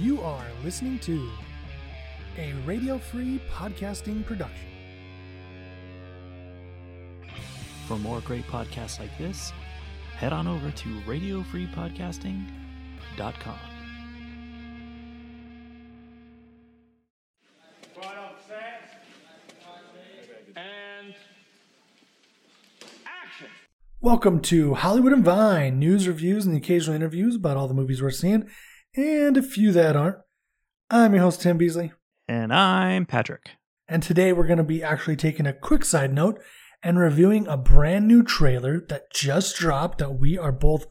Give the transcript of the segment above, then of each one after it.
You are listening to a radio free podcasting production. For more great podcasts like this, head on over to radiofreepodcasting.com. Final set. And action. Welcome to Hollywood and Vine news, reviews, and the occasional interviews about all the movies we're seeing, and a few that aren't. I'm your host, Tim Beasley, And I'm Patrick. and today we're going to be actually taking a quick side note and reviewing a brand new trailer that just dropped that we are both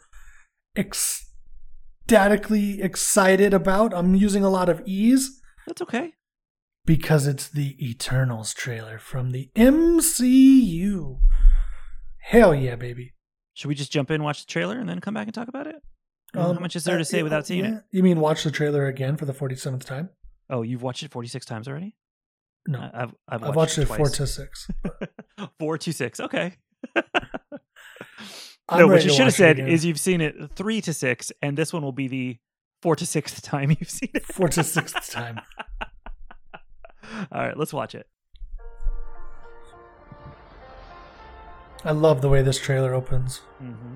ecstatically excited about. I'm using a lot of ease That's okay. because it's the Eternals trailer from the MCU. Hell yeah, baby. Should we just jump in, watch the trailer, and then come back and talk about it? How much is there uh, to say without seeing yeah. it? You mean watch the trailer again for the 47th time? Oh, you've watched it 46 times already? No. I- I've, I've I've watched, watched it four to six. four to six. Okay. No, what you should have said is you've seen it three to six, and this one will be the four to sixth time you've seen it. four to sixth time. All right, let's watch it. I love the way this trailer opens. Mm-hmm.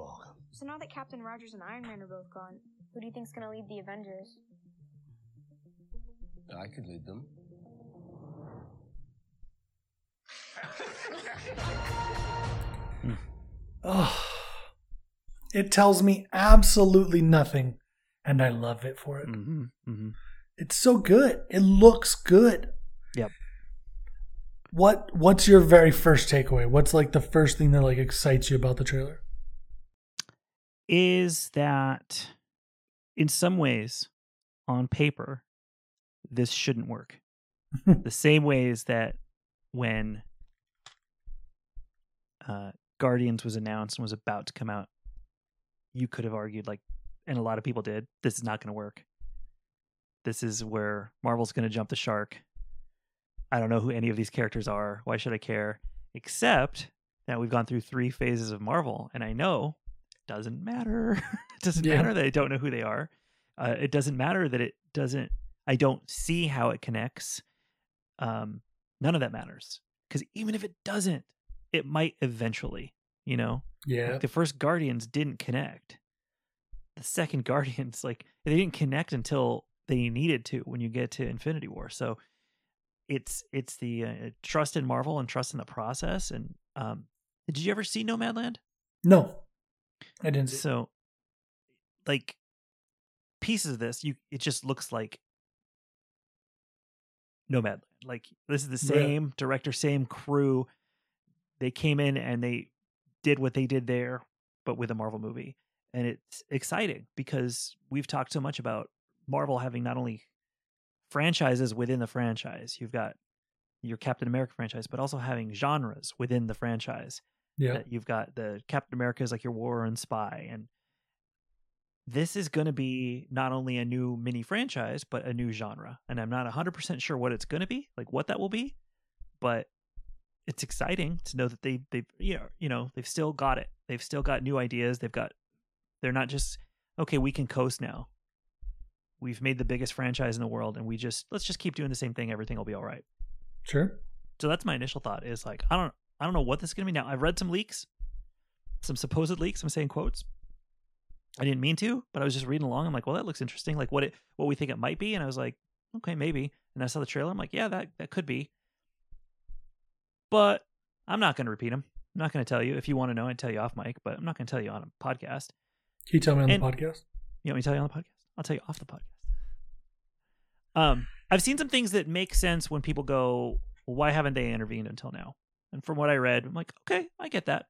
welcome. So now that Captain Rogers and Iron Man are both gone, who do you think's gonna lead the Avengers? I could lead them. Oh. It tells me absolutely nothing, and I love it for it. Mm-hmm. Mm-hmm. It's so good. It looks good. Yep. What What's your very first takeaway? What's like the first thing that like excites you about the trailer? Is that in some ways, on paper, this shouldn't work. the same ways that when uh, Guardians was announced and was about to come out, you could have argued like, and a lot of people did, this is not going to work. This is where Marvel's going to jump the shark. I don't know who any of these characters are. Why should I care? Except that we've gone through three phases of Marvel, and I know doesn't matter. it doesn't Yeah. matter that I don't know who they are. Uh, it doesn't matter that it doesn't. I don't see how it connects. Um, none of that matters because even if it doesn't, it might eventually. You know, Yeah. like the first Guardians didn't connect. The second Guardians, like they didn't connect until they needed to when you get to Infinity War. So it's it's the uh, trust in Marvel and trust in the process. And um, did you ever see Nomadland? No, I didn't see. it. So, like pieces of this, you it just looks like Nomadland. Like this is the same director, same crew. They came in and they did what they did there, but with a Marvel movie, and it's exciting because we've talked so much about Marvel having not only franchises within the franchise, you've got your Captain America franchise, but also having genres within the franchise. Yeah. That you've got the Captain America is like your war and spy, and this is going to be not only a new mini franchise, but a new genre. And I'm not 100% sure what it's going to be, like what that will be, but it's exciting to know that they they you know, you know they've still got it. They've still got new ideas. They've got they're not just okay, we can coast now. We've made the biggest franchise in the world and we just let's just keep doing the same thing, everything will be all right. Sure. So that's my initial thought is like I don't I don't know what this is going to be now. I've read some leaks, some supposed leaks, I'm saying quotes. I didn't mean to, but I was just reading along. I'm like, well, that looks interesting. Like what it what we think it might be, and I was like, okay, maybe. And I saw the trailer. I'm like, yeah, that that could be. But I'm not going to repeat them. I'm not going to tell you. If you want to know, I'd tell you off mic, but I'm not going to tell you on a podcast. Can you tell me on And- the podcast? You want me to tell you on the podcast? I'll tell you off the podcast. Um, I've seen some things that make sense when people go, well, "Why haven't they intervened until now?" And from what I read, I'm like, okay, I get that.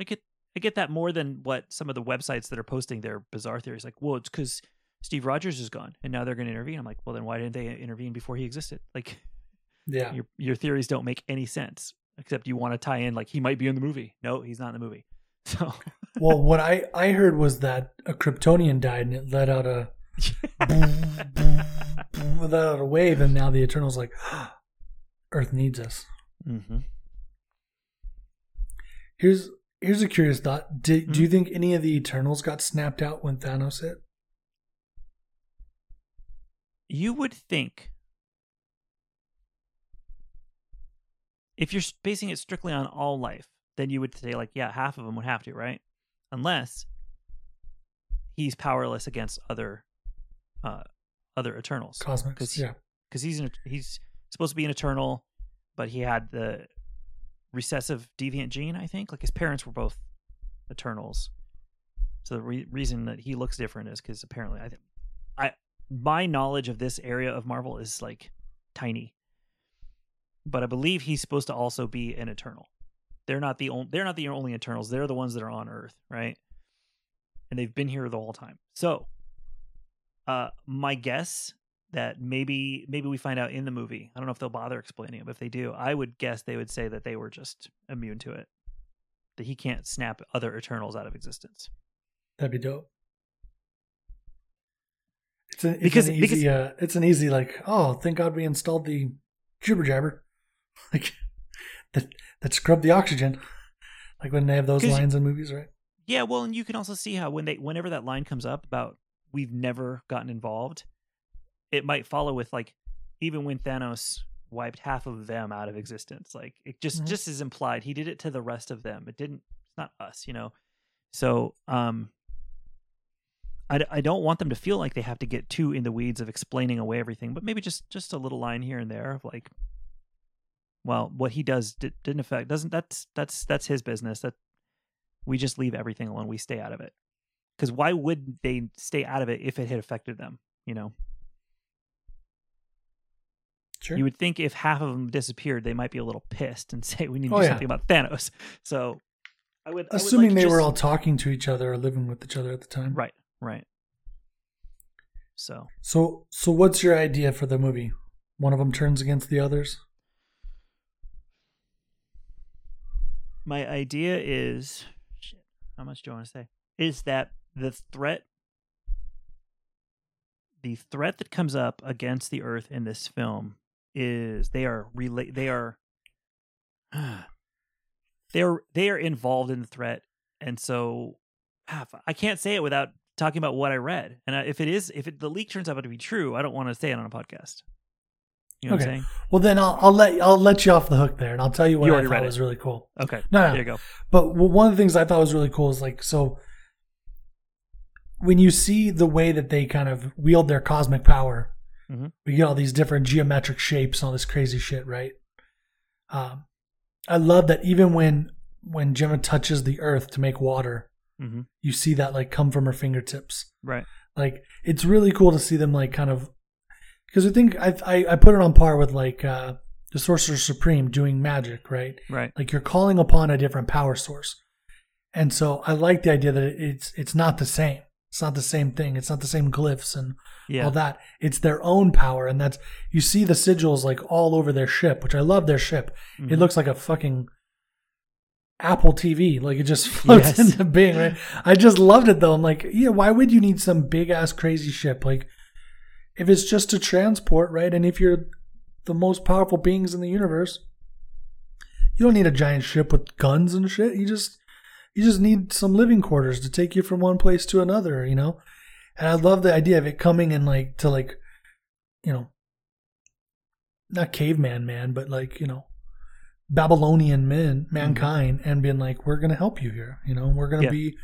I get, I get that more than what some of the websites that are posting their bizarre theories. Like, well, it's because Steve Rogers is gone, and now they're going to intervene. I'm like, well, then why didn't they intervene before he existed? Like, Yeah. your your theories don't make any sense, except you want to tie in like he might be in the movie. No, he's not in the movie. So Well, what I, I heard was that a Kryptonian died and it let out a let out a wave, and now the Eternals like Earth needs us. Hmm Here's here's a curious thought. Do, do Hmm? you think any of the Eternals got snapped out when Thanos hit? you would think if you're basing it strictly on all life, then you would say like, yeah, half of them would have to, right? Unless he's powerless against other uh other Eternals. Cosmics. 'Cause- Yeah. because he's an, he's supposed to be an eternal, but he had the recessive deviant gene. I think like his parents were both eternals. So the re- reason that he looks different is because apparently I, th- I my knowledge of this area of Marvel is like tiny, but I believe he's supposed to also be an eternal. They're not the only they're not the only eternals. They're the ones that are on Earth, right? And they've been here the whole time. So, uh, my guess that maybe maybe we find out in the movie. I don't know if they'll bother explaining it, but if they do, I would guess they would say that they were just immune to it. That he can't snap other Eternals out of existence. That'd be dope. It's an, it's Because- an easy, because- uh, it's an easy like, oh, thank God we installed the jibber jabber, like that that scrub the oxygen, like when they have those lines in movies, right? Yeah, well, and you can also see how when they whenever that line comes up about we've never gotten involved, it might follow with like even when Thanos wiped half of them out of existence, like it just Mhm. just is implied he did it to the rest of them. It didn't. It's not us, you know. So, um, I don't want them to feel like they have to get too in the weeds of explaining away everything, but maybe just just a little line here and there of like, well, what he does di- didn't affect doesn't that's that's that's his business. That we just leave everything alone. We stay out of it. Because why would they stay out of it if it had affected them? You know, Sure. you would think if half of them disappeared, they might be a little pissed and say we need to Oh, do yeah. something about Thanos. So, I would I would Assuming like they just- were all talking to each other or living with each other at the time. right, right. So So, so what's your idea for the movie? One of them turns against the others. my idea is, shit, how much do I want to say? Is that the threat, the threat that comes up against the Earth in this film is they are relate, they are, they're they are involved in the threat, and so ah, I can't say it without talking about what I read. And if it is, if it, the leak turns out to be true, I don't want to say it on a podcast. You know what I'm Okay. saying? Well, then I'll, I'll let I'll let you off the hook there, and I'll tell you what You I thought was really cool. Okay, No, no. there you go. But one of the things I thought was really cool is like so when you see the way that they kind of wield their cosmic power, Mhm. we get all these different geometric shapes and all this crazy shit, right? Um, I love that even when when Gemma touches the earth to make water, hmm you see that like come from her fingertips. Right. Like it's really cool to see them like kind of because I think I, I I put it on par with like uh, the Sorcerer Supreme doing magic, right? Right. Like you're calling upon a different power source, and so I like the idea that it's it's not the same. It's not the same thing. It's not the same glyphs and Yeah. all that. It's their own power, and that's you see the sigils like all over their ship, which I love their ship. It Mhm. looks like a fucking Apple TV, like it just floats Yes. into being. Right? I just loved it though. I'm like, yeah, why would you need some big ass crazy ship? Like, if it's just to transport, right? And if you're the most powerful beings in the universe, you don't need a giant ship with guns and shit. You just you just need some living quarters to take you from one place to another, you know? And I love the idea of it coming in like to like, you know, not caveman man, but like, you know, Babylonian men, mm-hmm. mankind, and being like, we're gonna help you here, you know, we're gonna Yeah. be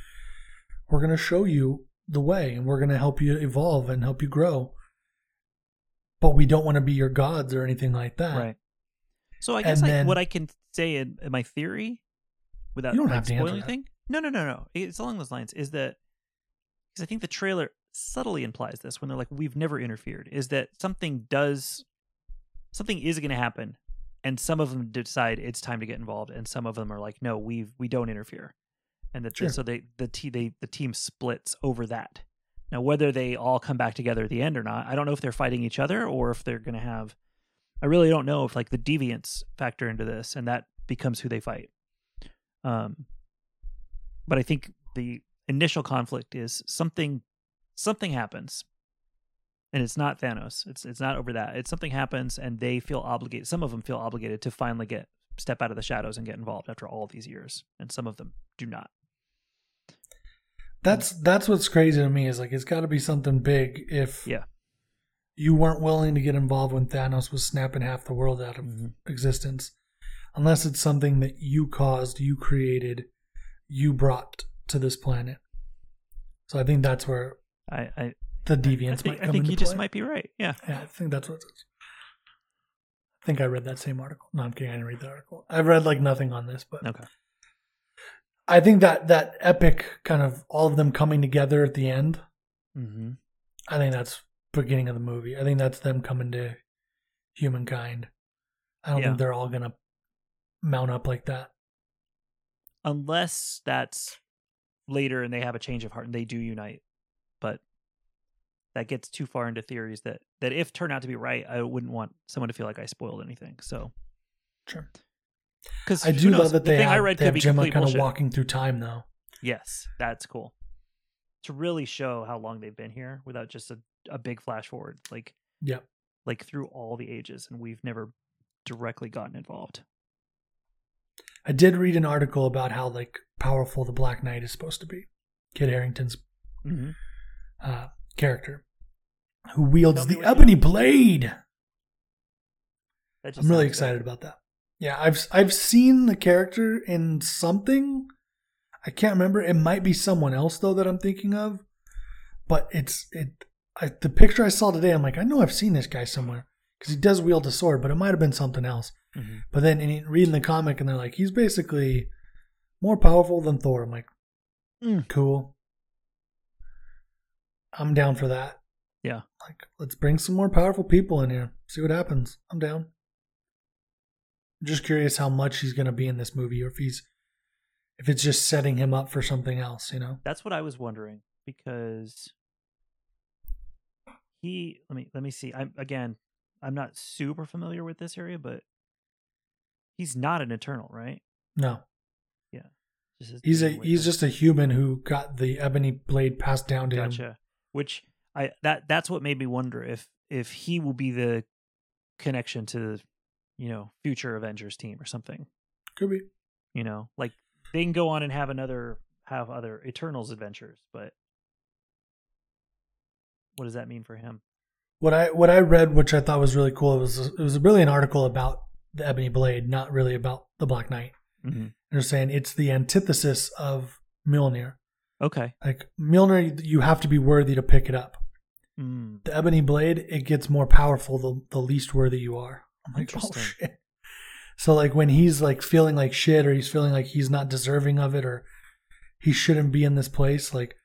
we're gonna show you the way and we're gonna help you evolve and help you grow. But we don't want to be your gods or anything like that. Right. So I guess like then- what I can say in, in my theory, without You don't like, have to answer spoiling that. anything. No, no, no, no. It's along those lines. Is that because I think the trailer subtly implies this when they're like, "We've never interfered." Is that something does something is going to happen, and some of them decide it's time to get involved, and some of them are like, "No, we we don't interfere," and that Sure. so they the te- they the team splits over that. Now, whether they all come back together at the end or not, I don't know if they're fighting each other or if they're going to have. I really don't know if like the deviants factor into this, and that becomes who they fight. Um, but I think the initial conflict is something something happens, and it's not Thanos. It's it's not over that. It's something happens, and they feel obligated. Some of them feel obligated to finally get step out of the shadows and get involved after all these years, and some of them do not. That's that's what's crazy to me is like it's got to be something big if Yeah. you weren't willing to get involved when Thanos was snapping half the world out of Mhm. existence, unless it's something that you caused, you created, you brought to this planet. So I think that's where I I, the I deviants think, might I think into you just might be right. Yeah. Yeah, I think that's what it is. I think I read that same article. No, I'm kidding. I didn't read the article. I've read like nothing on this, but Okay. I think that that epic kind of all of them coming together at the end. Mm-hmm. I think that's beginning of the movie. I think that's them coming to humankind. I don't Yeah. think they're all gonna mount up like that. unless that's later and they have a change of heart and they do unite but that gets too far into theories that that if turn out to be right i wouldn't want someone to feel like i spoiled anything so Sure. because I do love that the they thing i read they have Gemma kind of walking through time though. yes that's cool to really show how long they've been here without just a, a big flash forward like Yeah. like through all the ages and we've never directly gotten involved I did read an article about how like powerful the Black Knight is supposed to be. Kit Harington's mm-hmm. uh, character, who wields the ebony blade. I'm really excited about that. Yeah, I've I've seen the character in something. I can't remember. It might be someone else though that I'm thinking of, but it's it. I, the picture I saw today, I'm like, I know I've seen this guy somewhere because he does wield a sword, but it might have been something else. Mhm. But then in reading the comic, and they're like, he's basically more powerful than Thor. I'm like, Mm. cool. I'm down for that. Yeah. Like, let's bring some more powerful people in here. See what happens. I'm down. I'm just curious how much he's going to be in this movie, or if he's, if it's just setting him up for something else. You know? That's what I was wondering because he let me let me see. I'm again, I'm not super familiar with this area, but he's not an eternal, right? No, his he's a he's just a human who got the ebony blade passed down to him. gotcha. Which I that that's what made me wonder if if he will be the connection to the, you know future Avengers team or something. Could be. You know, like they can go on and have another have other Eternals adventures, but what does that mean for him? What I what I read, which I thought was really cool, it was it was really an article about the ebony blade, not really about the Black Knight. Mm-hmm. They're saying it's the antithesis of Mjolnir. Okay. Like Mjolnir, you have to be worthy to pick it up. Mm. The ebony blade, it gets more powerful the, the least worthy you are. I'm like, oh shit. So like when he's like feeling like shit, or he's feeling like he's not deserving of it, or he shouldn't be in this place, like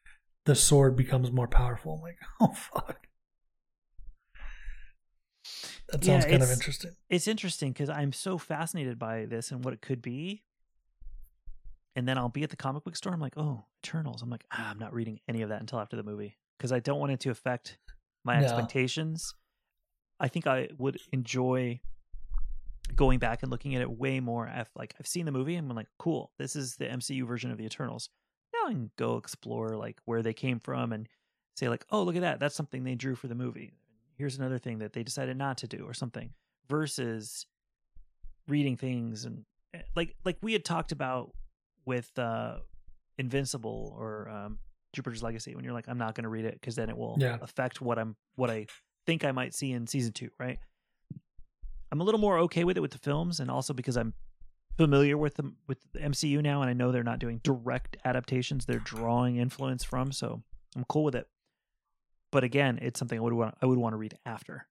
the sword becomes more powerful. I'm like, oh fuck. That Yeah, sounds kind of interesting. It's interesting because I'm so fascinated by this and what it could be. and then I'll be at the comic book store. I'm like, oh, Eternals. I'm like, ah, I'm not reading any of that until after the movie because I don't want it to affect my No. expectations. I think I would enjoy going back and looking at it way more. If like I've seen the movie and I'm like, cool, this is the MCU version of the Eternals. Now I can go explore like where they came from and say like, oh, look at that, that's something they drew for the movie. Here's another thing that they decided not to do or something. Versus reading things and eh, like like we had talked about with uh Invincible or um Jupiter's Legacy when you're like I'm not going to read it because then it will Yeah. affect what I'm what I think I might see in season 2, right? I'm a little more okay with it with the films and also because I'm familiar with them with the MCU now and I know they're not doing direct adaptations, they're drawing influence from, so I'm cool with it. But again, it's something I would want I would want to read after.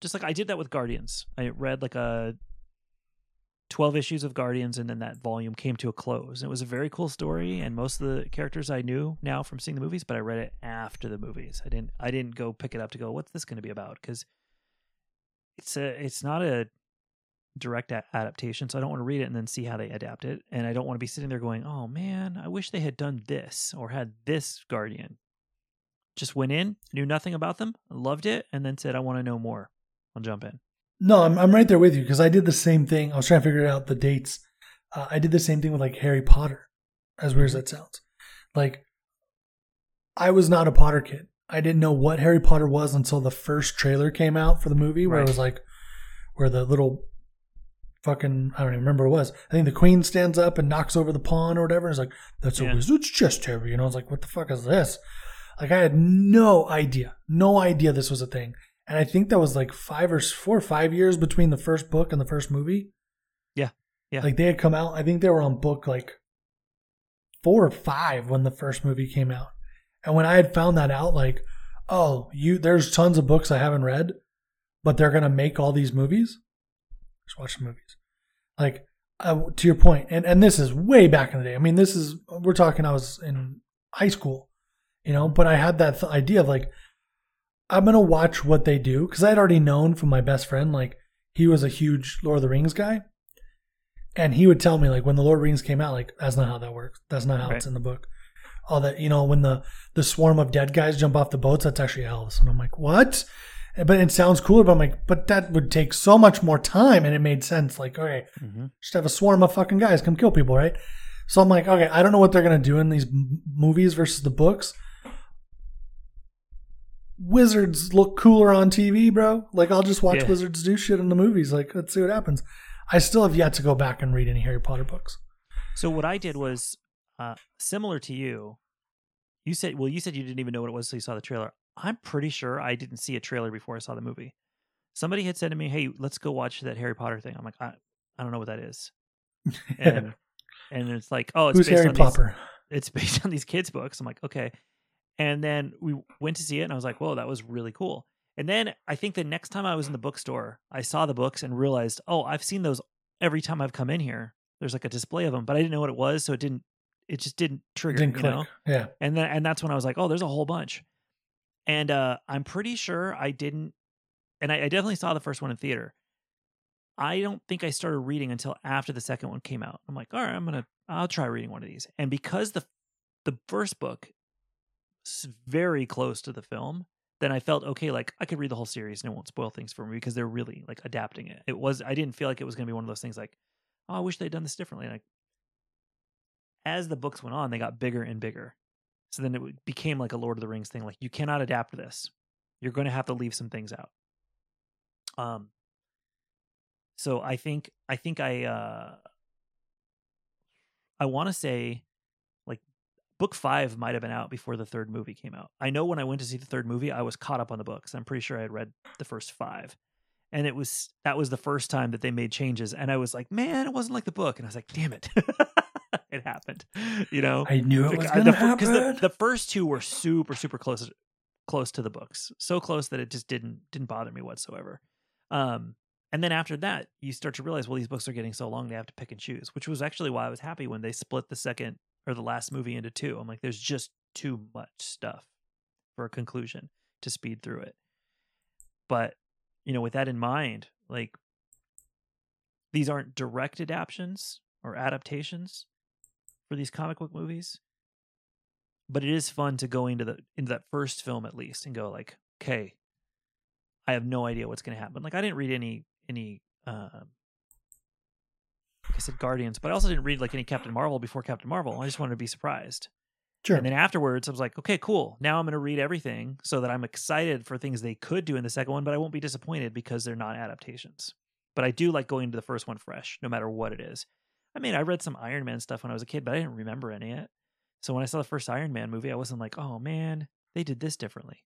Just like I did that with Guardians. I read like a 12 issues of Guardians and then that volume came to a close. It was a very cool story and most of the characters I knew now from seeing the movies, but I read it after the movies. I didn't I didn't go pick it up to go what's this going to be about cuz it's a it's not a direct a- adaptation, so I don't want to read it and then see how they adapt it and I don't want to be sitting there going, "Oh man, I wish they had done this or had this Guardian." Just went in, knew nothing about them, loved it and then said I want to know more. I'll jump in. No, I'm I'm right there with you because I did the same thing. I was trying to figure out the dates. Uh, I did the same thing with like Harry Potter. As weird as that sounds, like I was not a Potter kid. I didn't know what Harry Potter was until the first trailer came out for the movie, where it was like, where the little fucking I don't even remember what it was. I think the Queen stands up and knocks over the pawn or whatever. It's like that's a Yeah. wizard's chess, Harry. You know, it's like what the fuck is this? Like I had no idea, no idea this was a thing. And I think that was like five or four or five years between the first book and the first movie. Yeah. Yeah. Like they had come out. I think they were on book like four or five when the first movie came out. And when I had found that out, like, oh, you there's tons of books I haven't read, but they're gonna make all these movies. Just watch the movies. Like uh, to your point, and and this is way back in the day. I mean, this is we're talking. I was in high school, you know, but I had that th- idea of like, I'm gonna watch what they do because I had already known from my best friend, like he was a huge Lord of the Rings guy, and he would tell me like when the Lord of the Rings came out, like that's not how that works. That's not how it's in the book. All that you know, when the the swarm of dead guys jump off the boats, that's actually elves, and I'm like, what? But it sounds cool, but I'm like, but that would take so much more time, and it made sense. Like, okay, Mm-hmm. just have a swarm of fucking guys come kill people, right? So I'm like, okay, I don't know what they're gonna do in these m- movies versus the books. Wizards look cooler on TV, bro. Like I'll just watch Yeah. wizards do shit in the movies. Like let's see what happens. I still have yet to go back and read any Harry Potter books. So what I did was uh, similar to you. You said, well, you said you didn't even know what it was until you saw the trailer. I'm pretty sure I didn't see a trailer before I saw the movie. Somebody had said to me, "Hey, let's go watch that Harry Potter thing." I'm like, I, I don't know what that is. And and it's like, oh, it's Who's based Harry on these- it's based on these kids' books. I'm like, okay. And then we went to see it, and I was like, whoa, that was really cool. And then I think the next time I was in the bookstore, I saw the books and realized, oh, I've seen those every time I've come in here. There's like a display of them, but I didn't know what it was, so it didn't. It just didn't trigger. Didn't you click. know? Yeah. And then and that's when I was like, oh, there's a whole bunch. And uh, I'm pretty sure I didn't, and I, I definitely saw the first one in theater. I don't think I started reading until after the second one came out. I'm like, all right, I'm gonna, I'll try reading one of these. And because the the first book very close to the film, then I felt okay, like I could read the whole series and it won't spoil things for me because they're really like adapting it. It was, I didn't feel like it was gonna be one of those things like, oh, I wish they'd done this differently. Like as the books went on, they got bigger and bigger. So then it became like a Lord of the Rings thing. Like you cannot adapt this. You're going to have to leave some things out. Um. So I think I think I uh I want to say book five might have been out before the third movie came out. I know when I went to see the third movie, I was caught up on the books. I'm pretty sure I had read the first five. And it was that was the first time that they made changes. And I was like, man, it wasn't like the book. And I was like, damn it. it happened. You know? I knew it was the, fir- happen. the, the first two were super super close close to the books so close that it just didn't didn't bother me whatsoever um and then after that you start to realize well these books are getting so long they have to pick and choose which was actually why i was happy when they split the second or the last movie into two i'm like there's just too much stuff for a conclusion to speed through it but you know with that in mind like these aren't direct adaptations or adaptations for these comic book movies. But it is fun to go into the into that first film at least and go like, okay, I have no idea what's going to happen. Like I didn't read any any uh, I said Guardians, but I also didn't read like any Captain Marvel before Captain Marvel. I just wanted to be surprised. Sure. And then afterwards, I was like, okay, cool. Now I'm going to read everything so that I'm excited for things they could do in the second one, but I won't be disappointed because they're not adaptations. But I do like going into the first one fresh, no matter what it is. I mean, I read some Iron Man stuff when I was a kid, but I didn't remember any of it. So when I saw the first Iron Man movie, I wasn't like, oh man, they did this differently.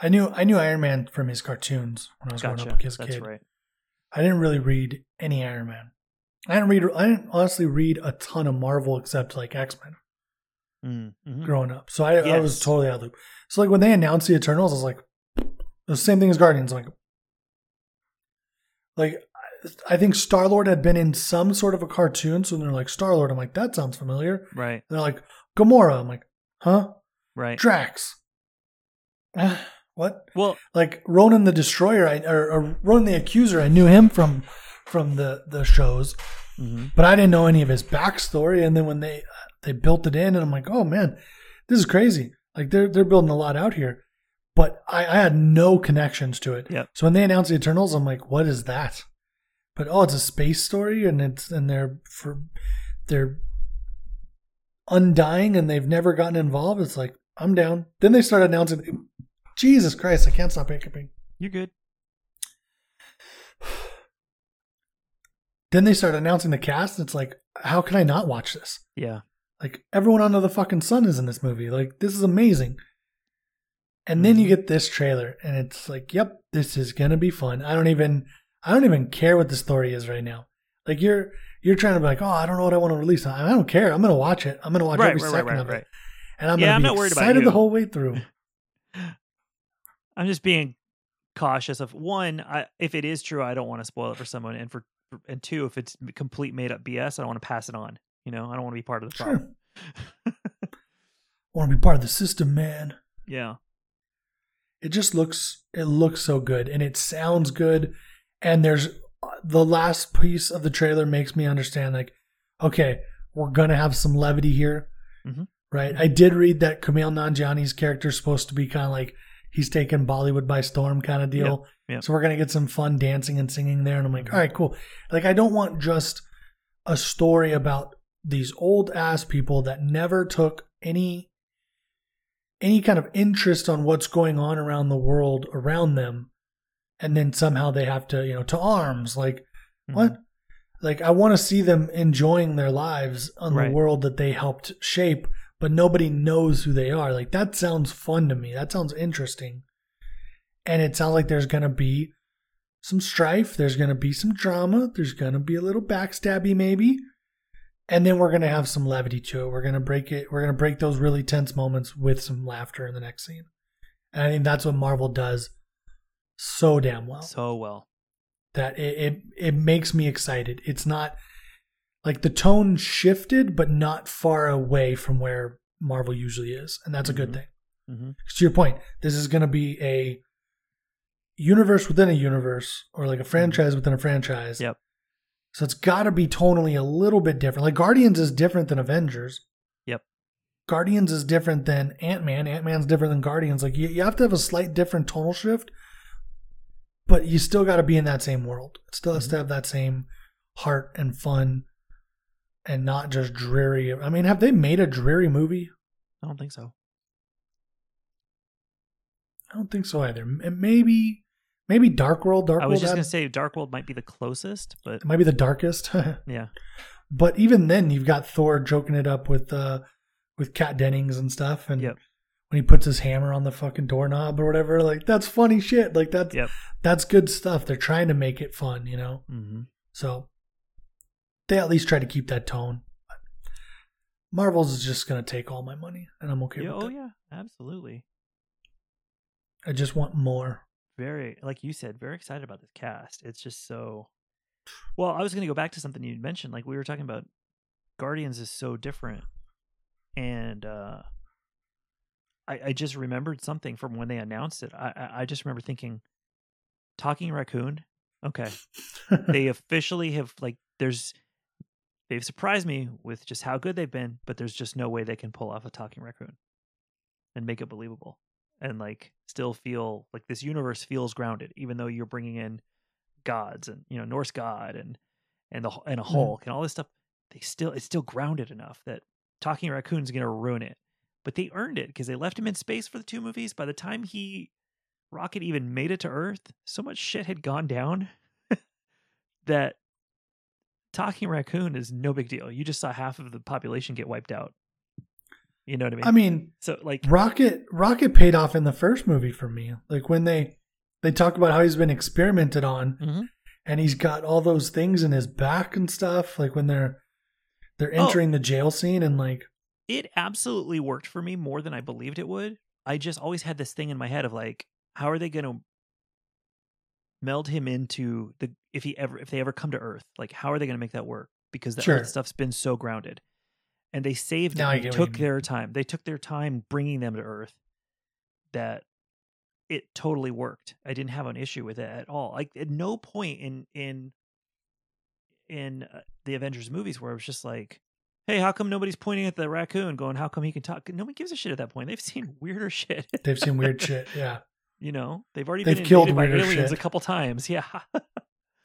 I knew I knew Iron Man from his cartoons when I was Gotcha. growing up as a That's kid. right. I didn't really read any Iron Man. I didn't read. I didn't honestly read a ton of Marvel except like X Men Mm, mhm. growing up. So I, I was totally out of the loop. So like when they announced the Eternals, I was like, the same thing as Guardians. I'm like, like I- think Star Lord had been in some sort of a cartoon. So they're like Star Lord. I'm like, that sounds familiar. Right, And they're like Gamora. I'm like, huh? right. Drax. What? Well, like Ronan the Destroyer, I, or, or Ronan the Accuser. I knew him from from the the shows, mhm. but I didn't know any of his backstory. And then when they they built it in, and I'm like, oh man, this is crazy. Like they're they're building a lot out here, but I, I had no connections to it. Yep. So when they announced the Eternals, I'm like, what is that? But oh, it's a space story, and it's and they're for they're undying, and they've never gotten involved. It's like I'm down. Then they start announcing. Jesus Christ, I can't stop hiccuping. you're good. Then they start announcing the cast. And it's like, how can I not watch this? Yeah. Like everyone under the fucking sun is in this movie. Like this is amazing. And then you Mhm. get this trailer, and it's like, yep, this is gonna be fun. I don't even, I don't even care what the story is right now. Like you're, you're trying to be like, oh, I don't know what I want to release. I I don't care. I'm gonna watch it. I'm gonna watch right, every right, second right, of it, and I'm Yeah, gonna I'm be not worried about excited you. the whole way through. I'm just being cautious of one, I, if it is true, I don't want to spoil it for someone, and for and two, if it's complete made up BS, I don't want to pass it on. You know, I don't want to be part of the Sure. problem. want to be part of the system, man. yeah, it just looks it looks so good and it sounds good and there's the last piece of the trailer makes me understand like okay we're gonna have some levity here Mhm. right i did read that Kumail nanjiani's character is supposed to be kind of like he's taking bollywood by storm kind of deal Yep, yep. so we're gonna get some fun dancing and singing there and i'm like all right cool like i don't want just a story about these old ass people that never took any any kind of interest on what's going on around the world around them and then somehow they have to you know to arms like Mhm. what like i want to see them enjoying their lives on Right. the world that they helped shape but nobody knows who they are. Like that sounds fun to me. That sounds interesting. And it sounds like there's going to be some strife. There's going to be some drama. There's going to be a little backstabby maybe. And then we're going to have some levity to it. We're going to break it. We're going to break those really tense moments with some laughter in the next scene. And i think that's what marvel does so damn well. So well. that it, it it makes me excited. It's not like the tone shifted, but not far away from where Marvel usually is, and that's a good Mhm. thing. hmm 'Cause to your point, this is going to be a universe within a universe, or like a franchise within a franchise. Yep. So it's got to be tonally a little bit different. Like Guardians is different than Avengers. Yep. Guardians is different than Ant Man. Ant Man's different than Guardians. Like you, you have to have a slight different tonal shift, but you still got to be in that same world. It still has to have that same heart and fun, and not just dreary. I mean, have they made a dreary movie? I don't think so. I don't think so either. Maybe, maybe Dark World. Dark I World was just had- gonna say Dark World might be the closest, but it might be the darkest. yeah, but even then, you've got Thor joking it up with uh with Kat Dennings and stuff, and Yep. when he puts his hammer on the fucking doorknob or whatever, like that's funny shit. Like that's Yep. that's good stuff. They're trying to make it fun, you know. hmm So they at least try to keep that tone. Marvel's is just gonna take all my money, and I'm okay yeah, with oh it. Oh yeah, absolutely. I just want more. Very, like you said, very excited about this cast. It's just so. Well, I was gonna go back to something you mentioned. Like we were talking about, Guardians is so different, and uh I, I just remembered something from when they announced it. I, I I just remember thinking, talking raccoon. Okay, they officially have like there's they've surprised me with just how good they've been, but there's just no way they can pull off a talking raccoon and make it believable and like still feel like this universe feels grounded, even though you're bringing in gods and you know Norse god and and the and a mm-hmm. Hulk and all this stuff. They still it's still grounded enough that talking raccoon's going to ruin it. But they earned it because they left him in space for the two movies. By the time he Rocket even made it to Earth, so much shit had gone down that talking raccoon is no big deal. You just saw half of the population get wiped out. You know what I mean? I mean, so like Rocket Rocket paid off in the first movie for me. Like when they they talk about how he's been experimented on Mhm. and he's got all those things in his back and stuff. Like when they're they're Oh. entering the jail scene and like it absolutely worked for me more than I believed it would. I just always had this thing in my head of like, how are they going to meld him into the if he ever if they ever come to Earth? Like, how are they going to make that work? Because the Sure. Earth stuff's been so grounded, and they saved. Now I Them, get what you took their time. They took their time bringing them to Earth. That it totally worked. I didn't have an issue with it at all. Like at no point in in in uh, the Avengers movies where it was just like, hey, how come nobody's pointing at the raccoon going, how come he can talk? Nobody gives a shit at that point. They've seen weirder shit. they've seen weird shit. Yeah. You know, they've already They've been killed by aliens shit. a couple times. Yeah.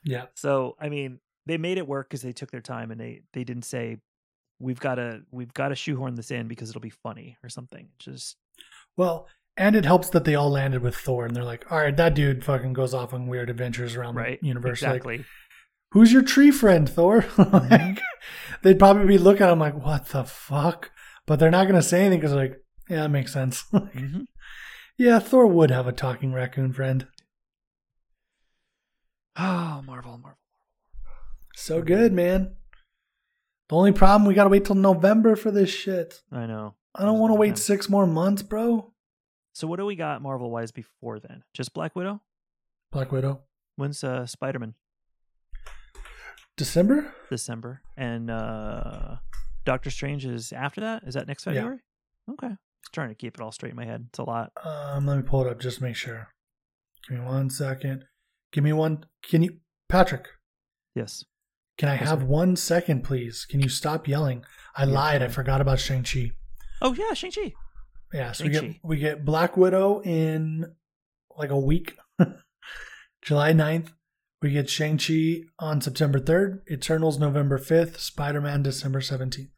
Yeah. so I mean, they made it work because they took their time and they they didn't say we've got to we've got to shoehorn this in because it'll be funny or something. Just Well, and it helps that they all landed with Thor and they're like, all right, that dude fucking goes off on weird adventures around right the universe. Like, exactly. who's your tree friend, Thor? Mm-hmm. like, they'd probably be looking at him like, what the fuck? But they're not going to say anything because, like, yeah, that makes sense. Mhm. yeah, Thor would have a talking raccoon friend. Oh, Marvel, Marvel. So good, man. The only problem, we got to wait till November for this shit. I know. I don't want to wait six more months, bro. So what do we got Marvel wise before then? Just Black Widow? Black Widow. When's uh, Spider Man? December? December. And uh Doctor Strange is after that? Is that next Yeah. February? Okay. Just trying to keep it all straight in my head. It's a lot. Um, let me pull it up just to make sure. Give me one second. Give me one. Can you, Patrick? Yes. Can I Yes, have sir. one second, please? Can you stop yelling? I Yeah, lied. I forgot about Shang Chi. Oh yeah, Shang Chi. Yeah, so we get Shang-Chi. we get Black Widow in like a week, July 9th. We get Shang Chi on September third. Eternals November fifth. Spider Man December seventeenth.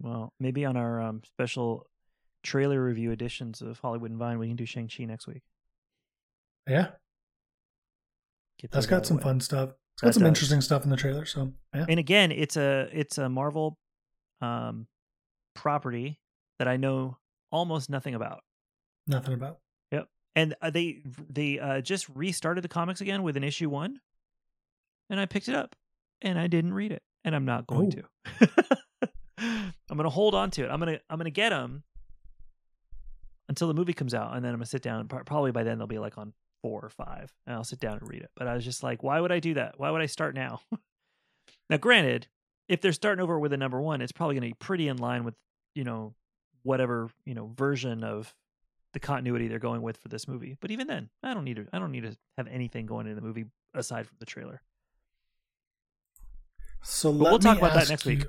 Well, maybe on our um, special trailer review editions of Hollywood and Vine, we can do Shang Chi next week. Yeah, that's got some way. fun stuff. It's got That some does. interesting stuff in the trailer. So yeah, And again, it's a it's a Marvel um property that I know almost nothing about. nothing about. Yep. And uh, they they uh, just restarted the comics again with an issue one, and I picked it up, and I didn't read it, and I'm not going Oh. to. I'm gonna hold on to it. I'm gonna I'm gonna get them until the movie comes out, and then I'm gonna sit down. Probably by then they'll be like on four or five, and I'll sit down and read it. But I was just like, why would I do that? Why would I start now? now, granted, if they're starting over with a number one, it's probably gonna be pretty in line with you know whatever you know version of the continuity they're going with for this movie. But even then, I don't need to. I don't need to have anything going in the movie aside from the trailer. So we'll talk about that next week.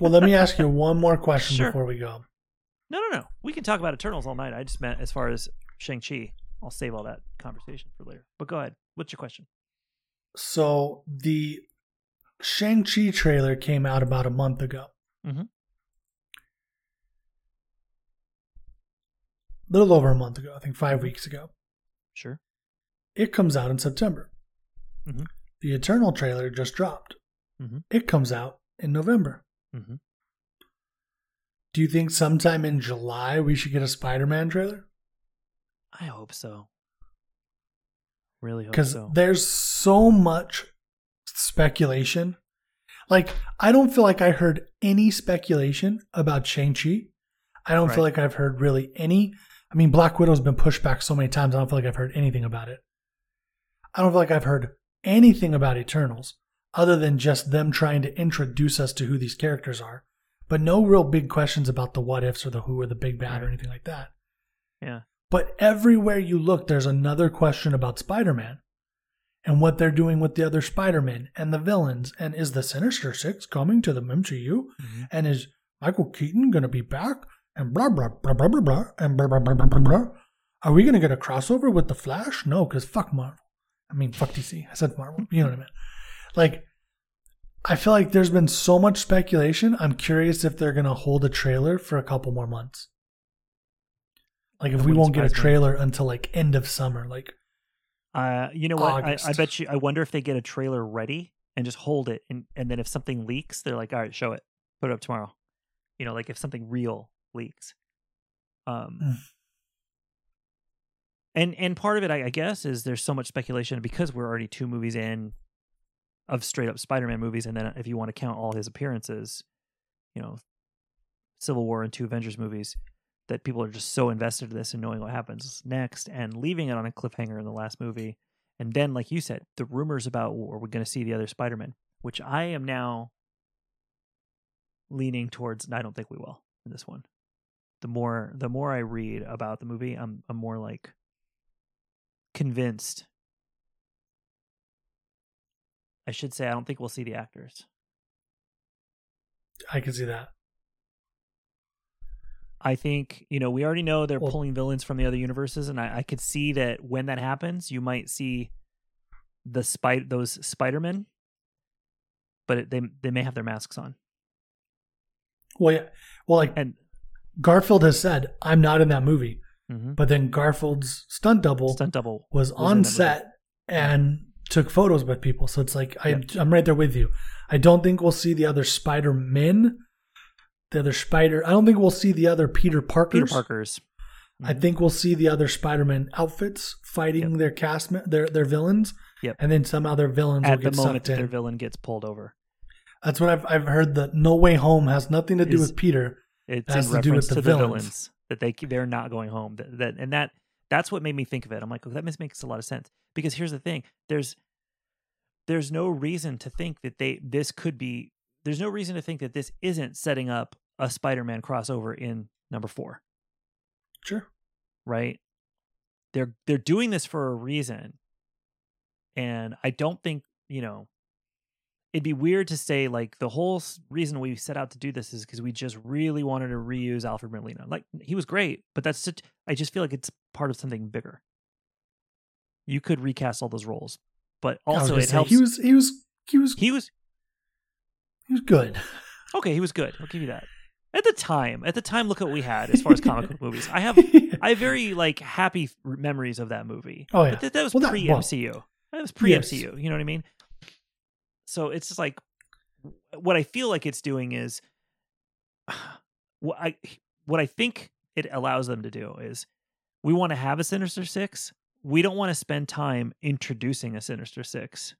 well, let me ask you one more question Sure. before we go. No, no, no. We can talk about Eternals all night. I just meant as far as Shang Chi. I'll save all that conversation for later. But go ahead. What's your question? So the Shang Chi trailer came out about a month ago. Mm-hmm. A little over a month ago. I think five weeks ago. Sure. It comes out in September. Mhm. The Eternal trailer just dropped. Mhm. It comes out in November. Mm-hmm. Do you think sometime in July we should get a Spider-Man trailer? I hope so. Really hope Because so. there's so much speculation. Like, I don't feel like I heard any speculation about Shang-Chi. I don't feel like I've heard really any. I mean, Black Widow's been pushed back so many times, I don't feel like I've heard anything about it. I don't feel like I've heard anything about Eternals other than just them trying to introduce us to who these characters are, but no real big questions about the what ifs or the who or the big bad or anything like that. yeah. But everywhere you look, there's another question about Spider Man. and what they're doing with the other Spider-Man and the villains. And is the Sinister Six coming to the MCU? Mm-hmm. And is Michael Keaton going to be back? And blah, blah, blah, blah, blah, blah, and blah, blah, blah, blah, blah, blah. Are we going to get a crossover with The Flash? No, because fuck Marvel. I mean, fuck DC. I said Marvel. You know what I mean? Like, I feel like there's been so much speculation. I'm curious if they're going to hold a trailer for a couple more months. Like, if we won't get a surprise me. trailer until like end of summer. Like, Uh, you know what? I, I bet you. I wonder if they get a trailer ready and just hold it, and and then if something leaks, they're like, "All right, show it, put it up tomorrow." You know, like if something real leaks. Um, Mm. and and part of it, I, I guess, is there's so much speculation because we're already two movies in of straight up Spider-Man movies, and then if you want to count all his appearances, you know, Civil War and two Avengers movies, that people are just so invested in this and knowing what happens next and leaving it on a cliffhanger in the last movie. And then, like you said, the rumors about are we going to see the other Spider-Man, which I am now leaning towards. I don't think we will in this one. The more the more I read about the movie, I'm I'm more like convinced. I should say I don't think we'll see the actors. I can see that. I think you know we already know they're Well- pulling villains from the other universes, and I, I could see that when that happens, you might see the spider those Spider-Men, but it, they they may have their masks on, Well, yeah. Well, like and Garfield has said, I'm not in that movie. mhm, But then Garfield's stunt double stunt double was in on set and took photos with people. So it's like I, Yep. I'm right there with you. I don't think we'll see the other Spider Men, the other Spider. I don't think we'll see the other Peter Parkers. Peter Parker's. I mm-hmm. think we'll see the other Spider Man outfits fighting Yep. their cast, their their villains. Yep. And then some other villains at the moment their in. villain gets pulled over. That's what I've I've heard. That No Way Home has nothing to do Is- with Peter. It's has in to do with the to the villains. villains that they they're not going home. That, that and that that's what made me think of it. I'm like, oh, that makes makes a lot of sense because here's the thing: there's there's no reason to think that they this could be. There's no reason to think that this isn't setting up a Spider-Man crossover in number four, Sure. right? They're they're doing this for a reason, and I don't think you know. It'd be weird to say like the whole reason we set out to do this is because we just really wanted to reuse Alfred Molina. Like he was great, but that's such, I just feel like it's part of something bigger. You could recast all those roles, but also it say, helps. He was he was he was he was he was good. okay. He was good. I'll give you that. At the time, at the time, look at what we had as far as comic book movies. I have I have very like happy memories of that movie. Oh, yeah. but that, was Well, that- pre well- MCU. That was pre Yes. MCU. You know what I mean? So it's just like what I feel like it's doing is what I what I think it allows them to do is we want to have a Sinister Six. We don't want to spend time introducing a Sinister Six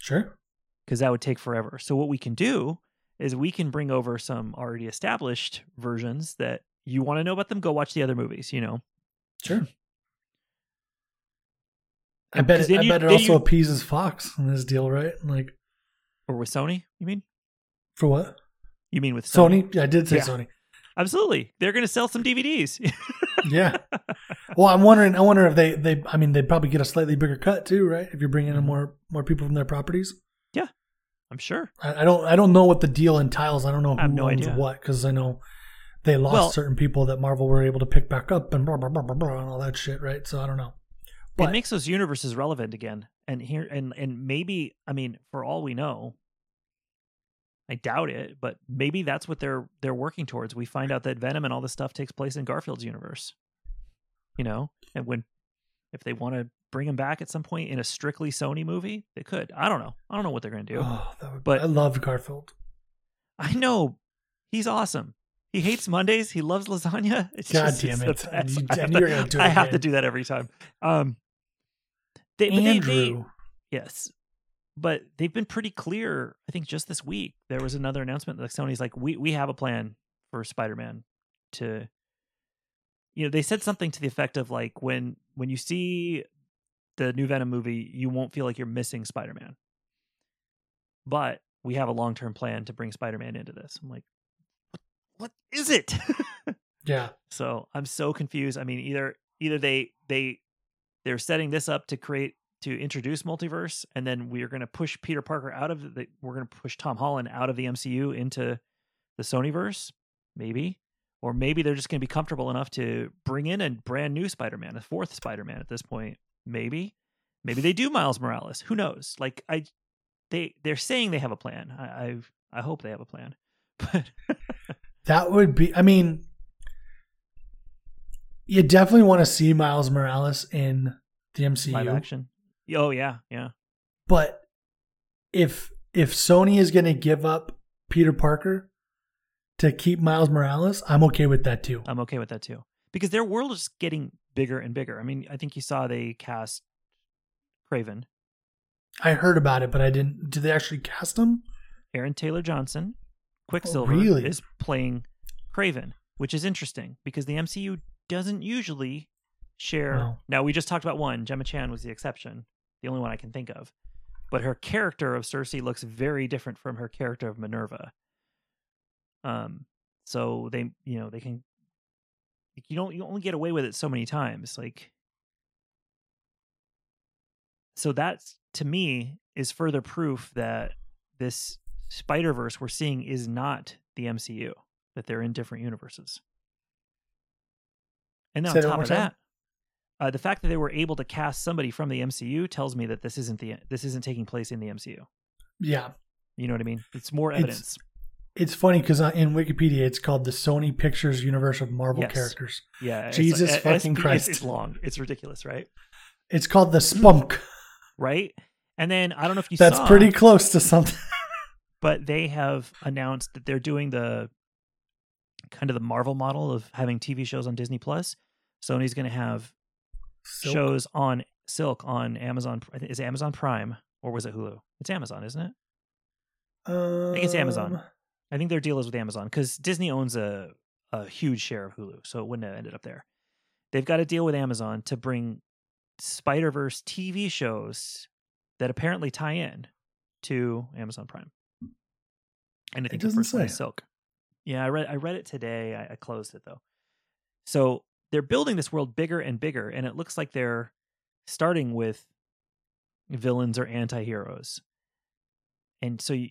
sure. Because that would take forever. So what we can do is we can bring over some already established versions that you want to know about them. Go watch the other movies. You know, Sure. I bet it, I you- bet it also you- appeases Fox in this deal, right? Like or with Sony. You mean? for what? You mean with Sony? Yeah, I did say Yeah. Sony. Absolutely, they're going to sell some DVDs. Yeah. Well, I'm wondering. I wonder if they they. I mean, they'd probably get a slightly bigger cut too, right? If you're bringing in Mhm. more more people from their properties. I'm sure. I, I don't. I don't know what the deal entails. I don't know who no owns idea. what because I know they lost Well- certain people that Marvel were able to pick back up and blah blah blah blah blah and all that shit, right? So I don't know. But it makes those universes relevant again. And here and and maybe I mean, for all we know, I doubt it, but maybe that's what they're they're working towards. We find out that Venom and all this stuff takes place in Garfield's universe. You know, and when if they want to bring him back at some point in a strictly Sony movie, they could. I don't know. I don't know what they're going to do. oh, that would, But- I love Garfield. I know he's awesome. He hates Mondays. He loves lasagna. It's God just, damn it's it. I have to- do I have to do that every time. Um, they, but they- they- Andrew. Yes. But they've been pretty clear. I think just this week there was another announcement that Sony's like, we we have a plan for Spider-Man to you know, they said something to the effect of like when when you see the new Venom movie, you won't feel like you're missing Spider-Man. But we have a long-term plan to bring Spider-Man into this. I'm like, what, what is it? yeah. So I'm so confused. I mean, either either they they they're setting this up to create to introduce multiverse, and then we are going to push Peter Parker out of the. We're going to push Tom Holland out of the MCU into the Sonyverse, maybe, or maybe they're just going to be comfortable enough to bring in a brand new Spider-Man, a fourth Spider-Man at this point. Maybe, maybe they do Miles Morales. Who knows? Like I, they they're saying they have a plan. I I, I hope they have a plan, but That would be. I mean, you definitely want to see Miles Morales in the MCU. live action. Oh yeah, yeah. But if if Sony is going to give up Peter Parker to keep Miles Morales, I'm okay with that too. I'm okay with that too. Because their world is getting bigger and bigger. I mean, I think you saw they cast Kraven, I heard about it, but I didn't. Did they actually cast him? Aaron Taylor Johnson, Quicksilver Oh, really? is playing Kraven, which is interesting because the MCU doesn't usually share. No. Now we just talked about one. Gemma Chan was the exception, the only one I can think of. But her character of Sersi looks very different from her character of Minerva. Um, so they, you know, they can. You don't. You only get away with it so many times. Like, so that's to me is further proof that this Spider Verse we're seeing is not the MCU. That they're in different universes. And then Say on top of time. that, uh, the fact that they were able to cast somebody from the MCU tells me that this isn't the this isn't taking place in the MCU. Yeah, You know what I mean? It's more evidence. it's funny because in Wikipedia it's called the Sony Pictures Universe of Marvel Yes. characters. yeah, it's Jesus like- fucking it's- Christ. It's, long. It's ridiculous, right? It's called the Spunk. Right. And then I don't know if you saw That's saw, pretty close to something. but they have announced that they're doing the kind of the Marvel model of having TV shows on Disney Plus. Sony's going to have Silk. shows on Silk on Amazon. Is it Amazon Prime or was it Hulu? It's Amazon, isn't it? i think it's Amazon. Um, I think their deal is with Amazon because Disney owns a a huge share of Hulu, so it wouldn't have ended up there. They've got a deal with Amazon to bring Spider Verse TV shows that apparently tie in to Amazon Prime. And I think the first one is say. Silk. Yeah, I read I read it today. I, I closed it though. So they're building this world bigger and bigger, and it looks like they're starting with villains or anti-heroes. And so you,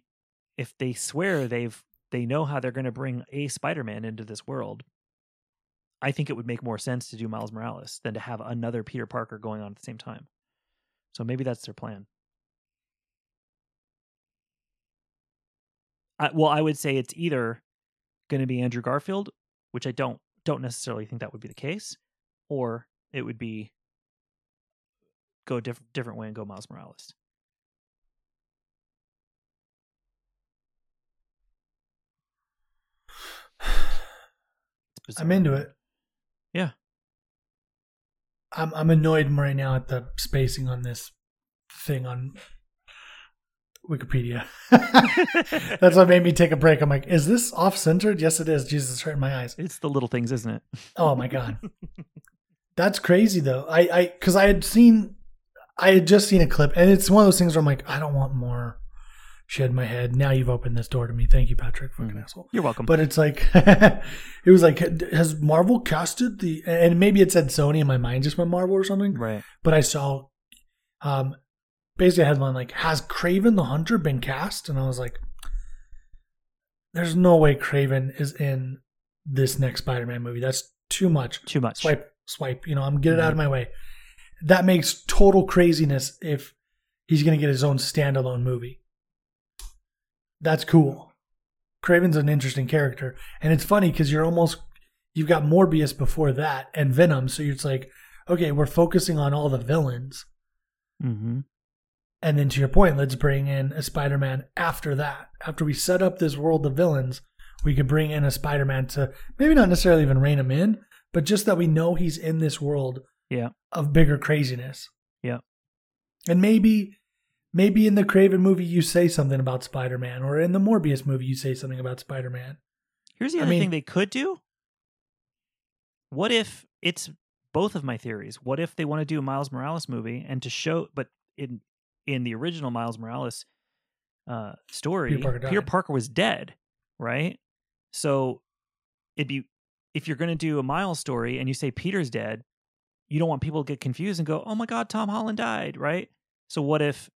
if they swear they've they know how they're going to bring a Spider-Man into this world, I think it would make more sense to do Miles Morales than to have another Peter Parker going on at the same time. So maybe that's their plan. I, well, I would say it's either going to be Andrew Garfield, which I don't don't necessarily think that would be the case, or it would be go diff- different way and go Miles Morales. I'm into it. Yeah. I'm I'm annoyed right now at the spacing on this thing on Wikipedia. That's what made me take a break. I'm like, is this off centered? Yes, it is. Jesus, it's right in my eyes. It's the little things, isn't it? Oh my god, that's crazy though. I I because I had seen, I had just seen a clip, and it's one of those things where I'm like, I don't want more in my head. Now you've opened this door to me. Thank you, Patrick. Fucking Mhm. asshole. You're welcome. But it's like it was like has Marvel casted the and maybe it said Sony in my mind just went Marvel or something. right. But I saw um basically a headline like has Kraven the Hunter been cast? And I was like there's no way Kraven is in this next Spider-Man movie. That's too much. Too much. Swipe, swipe, you know, I'm get it out of my way. That makes total craziness if he's going to get his own standalone movie. That's cool. Kraven's an interesting character, and it's funny because you're almost you've got Morbius before that and Venom, so it's like, okay, we're focusing on all the villains, Mm-hmm. and then to your point, let's bring in a Spider-Man after that. After we set up this world of villains, we could bring in a Spider-Man to maybe not necessarily even rein him in, but just that we know he's in this world Yeah. of bigger craziness. Yeah. And maybe maybe in the Kraven movie you say something about Spider-Man or in the Morbius movie you say something about Spider-Man. Here's the I other mean- thing they could do. What if it's both of my theories? What if they want to do a Miles Morales movie and to show, but in in the original Miles Morales uh, story, Peter Parker Peter. Parker was dead, right? So it'd be if you're going to do a Miles story and you say Peter's dead, you don't want people to get confused and go, "Oh my God, Tom Holland died," right? So what if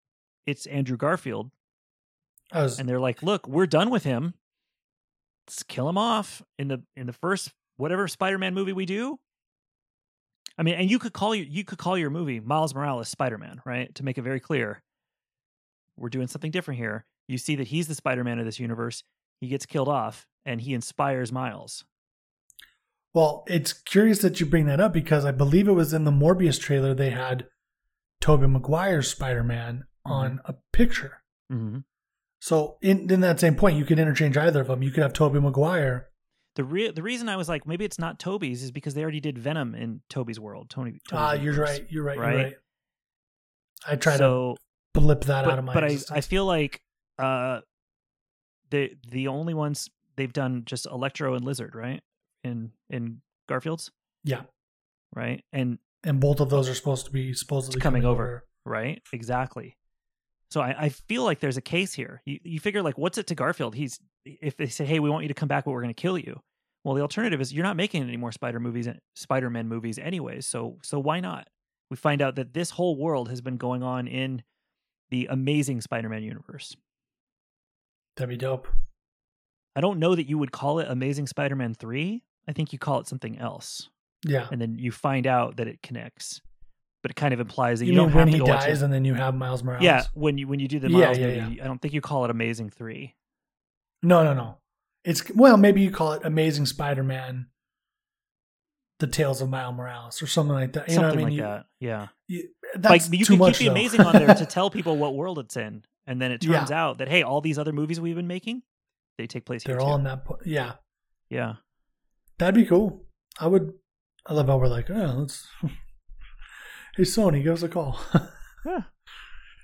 it's Andrew Garfield was and they're like, "Look, we're done with him. Let's kill him off in the in the first whatever Spider-Man movie we do." I mean, and you could call your you could call your movie Miles Morales Spider-Man, right? To make it very clear. We're doing something different here. You see that he's the Spider-Man of this universe. He gets killed off and he inspires Miles. Well, it's curious that you bring that up because I believe it was in the Morbius trailer they had Tobey Maguire's Spider Man on a picture. Mm-hmm. So in in that same point, you could interchange either of them. You could have Tobey Maguire. The re- the reason I was like maybe it's not Tobey's is because they already did Venom in Tobey's world. Tony. Ah, you're right. You're right. right? You're right. I try so, to blip that but, out of my. but I, I feel like uh the the only ones they've done just Electro and Lizard, right? In in Garfield's, yeah, right? And and both of those are supposed to be supposedly coming over. right? Exactly. So I, I feel like there's a case here. You, you figure like, what's it to Garfield? He's if they say, hey, we want you to come back, but we're going to kill you. Well, the alternative is you're not making any more Spider movies, Spider Man movies, anyways. So so why not? We find out that this whole world has been going on in the Amazing Spider Man universe. That'd be dope. I don't know that you would call it Amazing Spider Man three. I think you call it something else, Yeah. and then you find out that it connects. But it kind of implies that You, you, don't have when to watch it. dies and then you have Miles Morales? Yeah, when you when you do the Miles yeah, movie, I don't think you call it Amazing Three. No, no, no. It's well, maybe you call it Amazing Spider-Man: The Tales of Miles Morales or something like that. You Something know what I mean? like You- that. Yeah, you- that's like you too can much. keep the. Amazing on there to tell people what world it's in, and then it Yeah. turns out that hey, all these other movies we've been making, they take place here They're too. all in that. po- Yeah, yeah, that'd be cool. I would. I love how we're like, oh, let's. Hey, Sony, give us a call. yeah.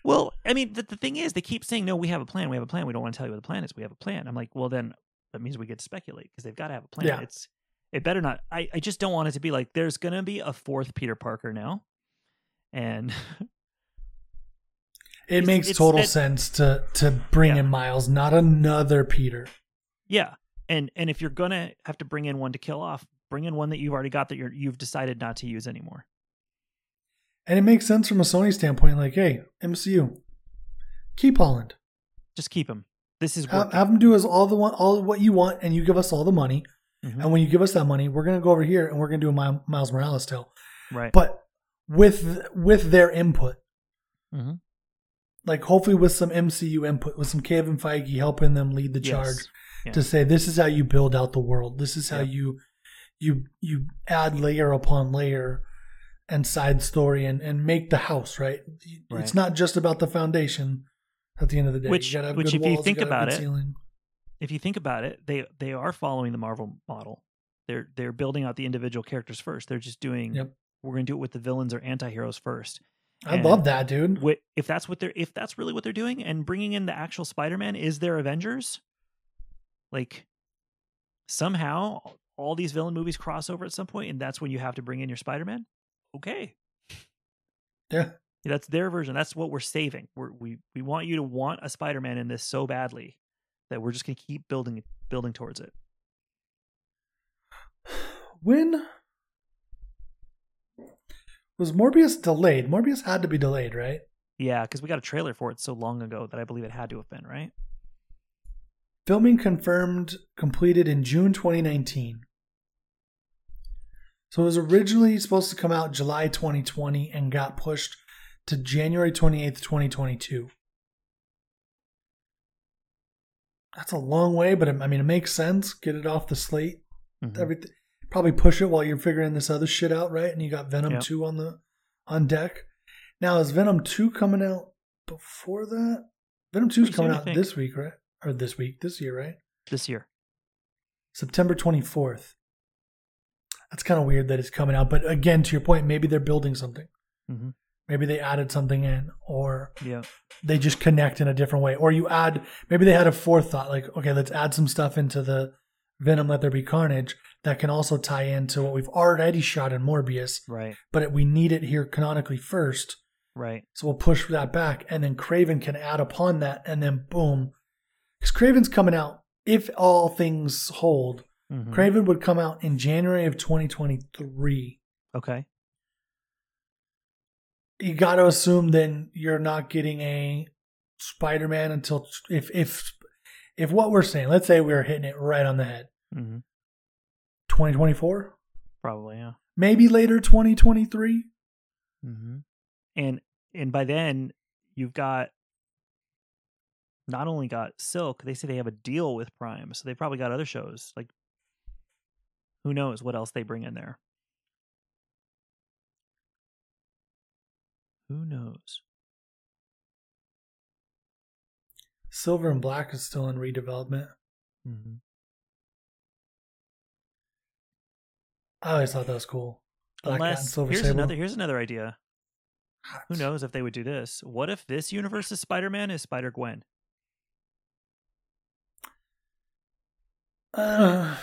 Well, I mean, the, the thing is, they keep saying, "No, we have a plan. We have a plan. We don't want to tell you what the plan is. We have a plan." I'm like, well, then that means we get to speculate because they've got to have a plan. Yeah. It's it better not. I I just don't want it to be like there's gonna be a fourth Peter Parker now, and it It's- makes it's total that- sense to to bring Yeah. in Miles, not another Peter. Yeah, and and if you're gonna have to bring in one to kill off, bring in one that you've already got that you're you've decided not to use anymore. And it makes sense from a Sony standpoint. Like, hey, MCU, keep Holland. Just keep him. This is Have, have them do us all the one, all what you want, and you give us all the money. Mhm. And when you give us that money, we're gonna go over here and we're gonna do a Mi- Miles Morales tale, right. but with with their input. Mm-hmm. Like hopefully with some MCU input, with some Kevin Feige helping them lead the Yes. charge Yeah. to say this is how you build out the world. This is how you you you add layer upon layer and side story and and make the house right. It's not just about the foundation. At the end of the day, Which- you which if you think gotta about it, ceiling. if you think about it, they they are following the Marvel model. They're they're building out the individual characters first. They're just doing. Yep. We're gonna do it with the villains or anti-heroes first. I And love that, dude. If that's what they're if that's really what they're doing, and bringing in the actual Spider-Man is their Avengers, like somehow all these villain movies cross over at some point, and that's when you have to bring in your Spider-Man. Okay, Yeah. that's their version. That's what we're saving. We're, we we want you to want a Spider-Man in this so badly that we're just gonna keep building building towards it. When was Morbius delayed? Morbius had to be delayed, right? Yeah, because we got a trailer for it so long ago that I believe it had to have been right. Filming confirmed completed in June 2019. So it was originally supposed to come out July 2020 and got pushed to January 28th, 2022. That's a long way, but it, I mean, it makes sense. Get it off the slate. Mhm. Everything. Probably push it while you're figuring this other shit out, right? And you got Venom Yep. 2 on the on deck. Now is Venom 2 coming out before that? Venom 2 is coming out this week, right? Or this week, this year, right? This year, September 24th. That's kind of weird that it's coming out, but again, to your point, maybe they're building something. hmm Maybe they added something in, or yeah, they just connect in a different way. Or you add, maybe they had a forethought, like, okay, let's add some stuff into the Venom Let There Be Carnage that can also tie into what we've already shot in Morbius, right, but we need it here canonically first. right, So we'll push that back, and then Kraven can add upon that, and then boom. Because Kraven's coming out, if all things hold, Mhm. Kraven would come out in January of 2023. okay, you got to assume then you're not getting a Spider-Man until if if if what we're saying, let's say we're hitting it right on the head, Mm-hmm. 2024, Probably, yeah. maybe later 2023. hmm And and by then you've got not only got Silk, they say they have a deal with Prime, so they probably got other shows. Like who knows what else they bring in there. Who knows? Silver and Black is still in redevelopment. Mm-hmm. I always thought that was cool. Black Unless Silver here's Sable. another here's another idea. Who knows if they would do this? What if this universe's Spider Man is Spider Gwen? Uh,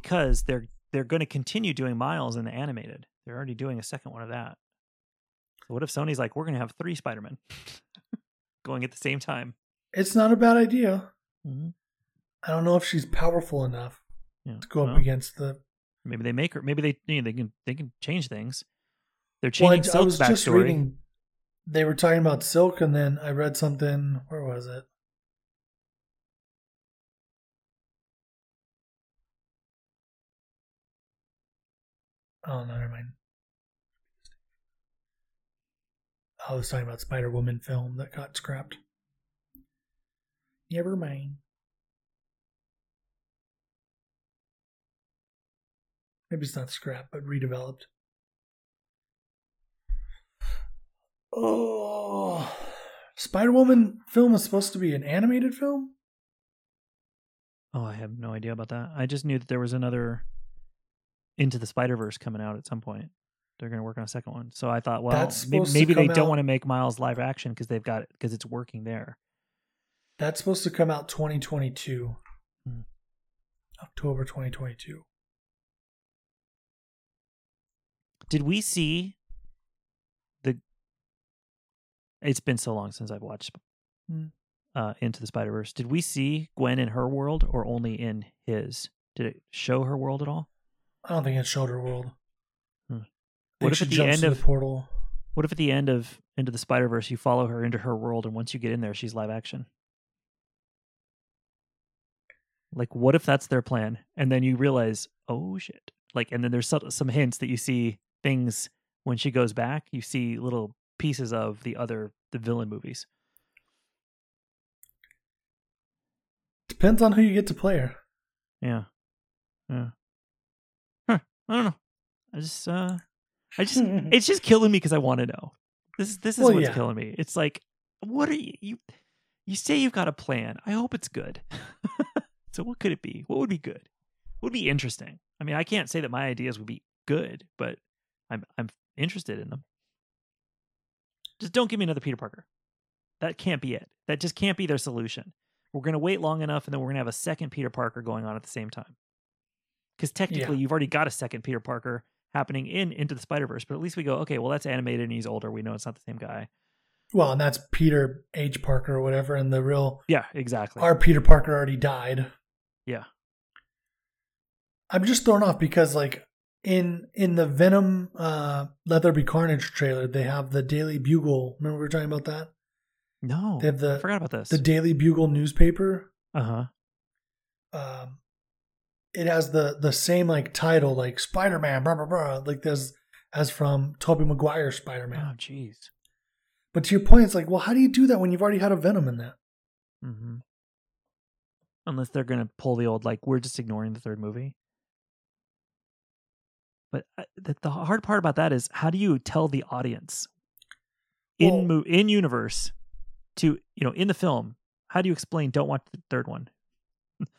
Because they're they're going to continue doing Miles in the animated. They're already doing a second one of that. So what if Sony's like, we're going to have three Spider Men going at the same time? it's not a bad idea. Mm-hmm. I don't know if she's powerful enough Yeah. to go up against the. Maybe they make her. Maybe they you know, they can they can change things. They're Well, I, changing I Silk's was just backstory. reading. They were talking about Silk, and then I read something. Where was it? Oh, no, never mind. Oh, I was talking about Spider Woman film that got scrapped. Never mind. Maybe it's not scrapped, but redeveloped. Oh, Spider Woman film is supposed to be an animated film. Oh, I have no idea about that. I just knew that there was another Into the Spider Verse coming out at some point. They're going to work on a second one. So I thought, well, That's maybe, maybe they come don't want to make Miles live action because they've got it because it's working there. That's supposed to come out 2022, Hmm. October 2022. Did we see the? It's been so long since I've watched Hmm. uh, Into the Spider Verse. Did we see Gwen in her world or only in his? Did it show her world at all? I don't think it's Shoulder World. Hmm. What if at the end of- the portal? What if at the end of Into the Spider Verse you follow her into her world and once you get in there she's live action? Like what if that's their plan and then you realize, oh shit. Like and then there's some, some hints that you see things when she goes back, you see little pieces of the other the villain movies. Depends on who you get to play her. Yeah. Yeah. I don't know. I just uh I just it's just killing me because I want to know. This is this is Well, what's yeah. killing me. It's like, what are you, you? You say you've got a plan. I hope it's good. so what could it be? What would be good? What would be interesting? I mean, I can't say that my ideas would be good, but I'm I'm interested in them. Just don't give me another Peter Parker. That can't be it. That just can't be their solution. We're gonna wait long enough, and then we're gonna have a second Peter Parker going on at the same time. Because technically, Yeah. you've already got a second Peter Parker happening in Into the Spider Verse, but at least we go, okay, well, that's animated and he's older. We know it's not the same guy. Well, and that's Peter H. Parker or whatever, and the real Yeah, exactly. our Peter Parker already died. yeah. I'm just thrown off because like in in the Venom uh Let There Be Carnage trailer, they have the Daily Bugle. Remember we were talking about that? No, They have I the forgot about this. the Daily Bugle newspaper. uh huh. Um it has the the same like title, like Spider Man, blah blah blah, like this as from Tobey Maguire's Spider Man. Oh, jeez. But to your point, it's like, well, how do you do that when you've already had a Venom in that? Mm-hmm. Unless they're gonna pull the old like we're just ignoring the third movie. But uh, the, the hard part about that is how do you tell the audience in Well- mo- in universe to you know in the film how do you explain don't watch the third one?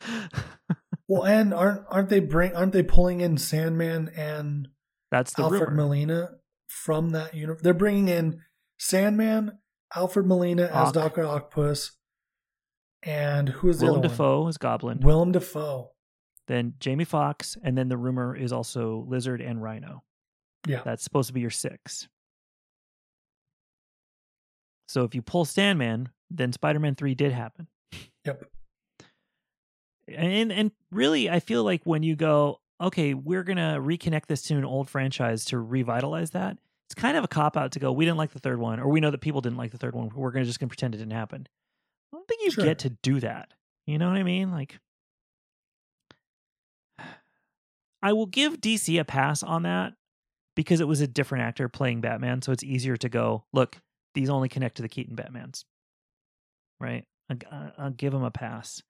Well, and aren't aren't they bring aren't they pulling in Sandman and That's the Alfred rumor. Molina from that universe? They're bringing in Sandman, Alfred Molina as Ock. Doctor Octopus, and who's the Willem Dafoe is Goblin. Willem Dafoe. then Jamie Foxx, and then the rumor is also Lizard and Rhino. Yeah, That's supposed to be your six. So if you pull Sandman, then Spider-Man three did happen. yep. And and really, I feel like when you go, okay, we're gonna reconnect this to an old franchise to revitalize that. It's kind of a cop out to go. We didn't like the third one, or we know that people didn't like the third one. We're gonna just gonna pretend it didn't happen. I don't think you Sure. get to do that. You know what I mean? Like, I will give DC a pass on that because it was a different actor playing Batman, so it's easier to go. Look, these only connect to the Keaton Batmans, right? I- I'll give him a pass.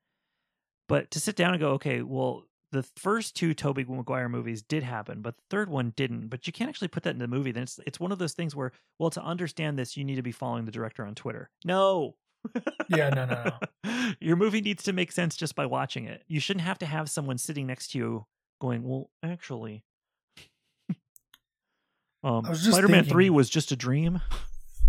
But to sit down and go, okay, well, the first two Tobey Maguire movies did happen, but the third one didn't. But you can't actually put that in the movie. Then it's it's one of those things where, well, to understand this, you need to be following the director on Twitter. No. Yeah, no, no, no. Your movie needs to make sense just by watching it. You shouldn't have to have someone sitting next to you going, well, actually, um, just Spider-Man Three was just a dream,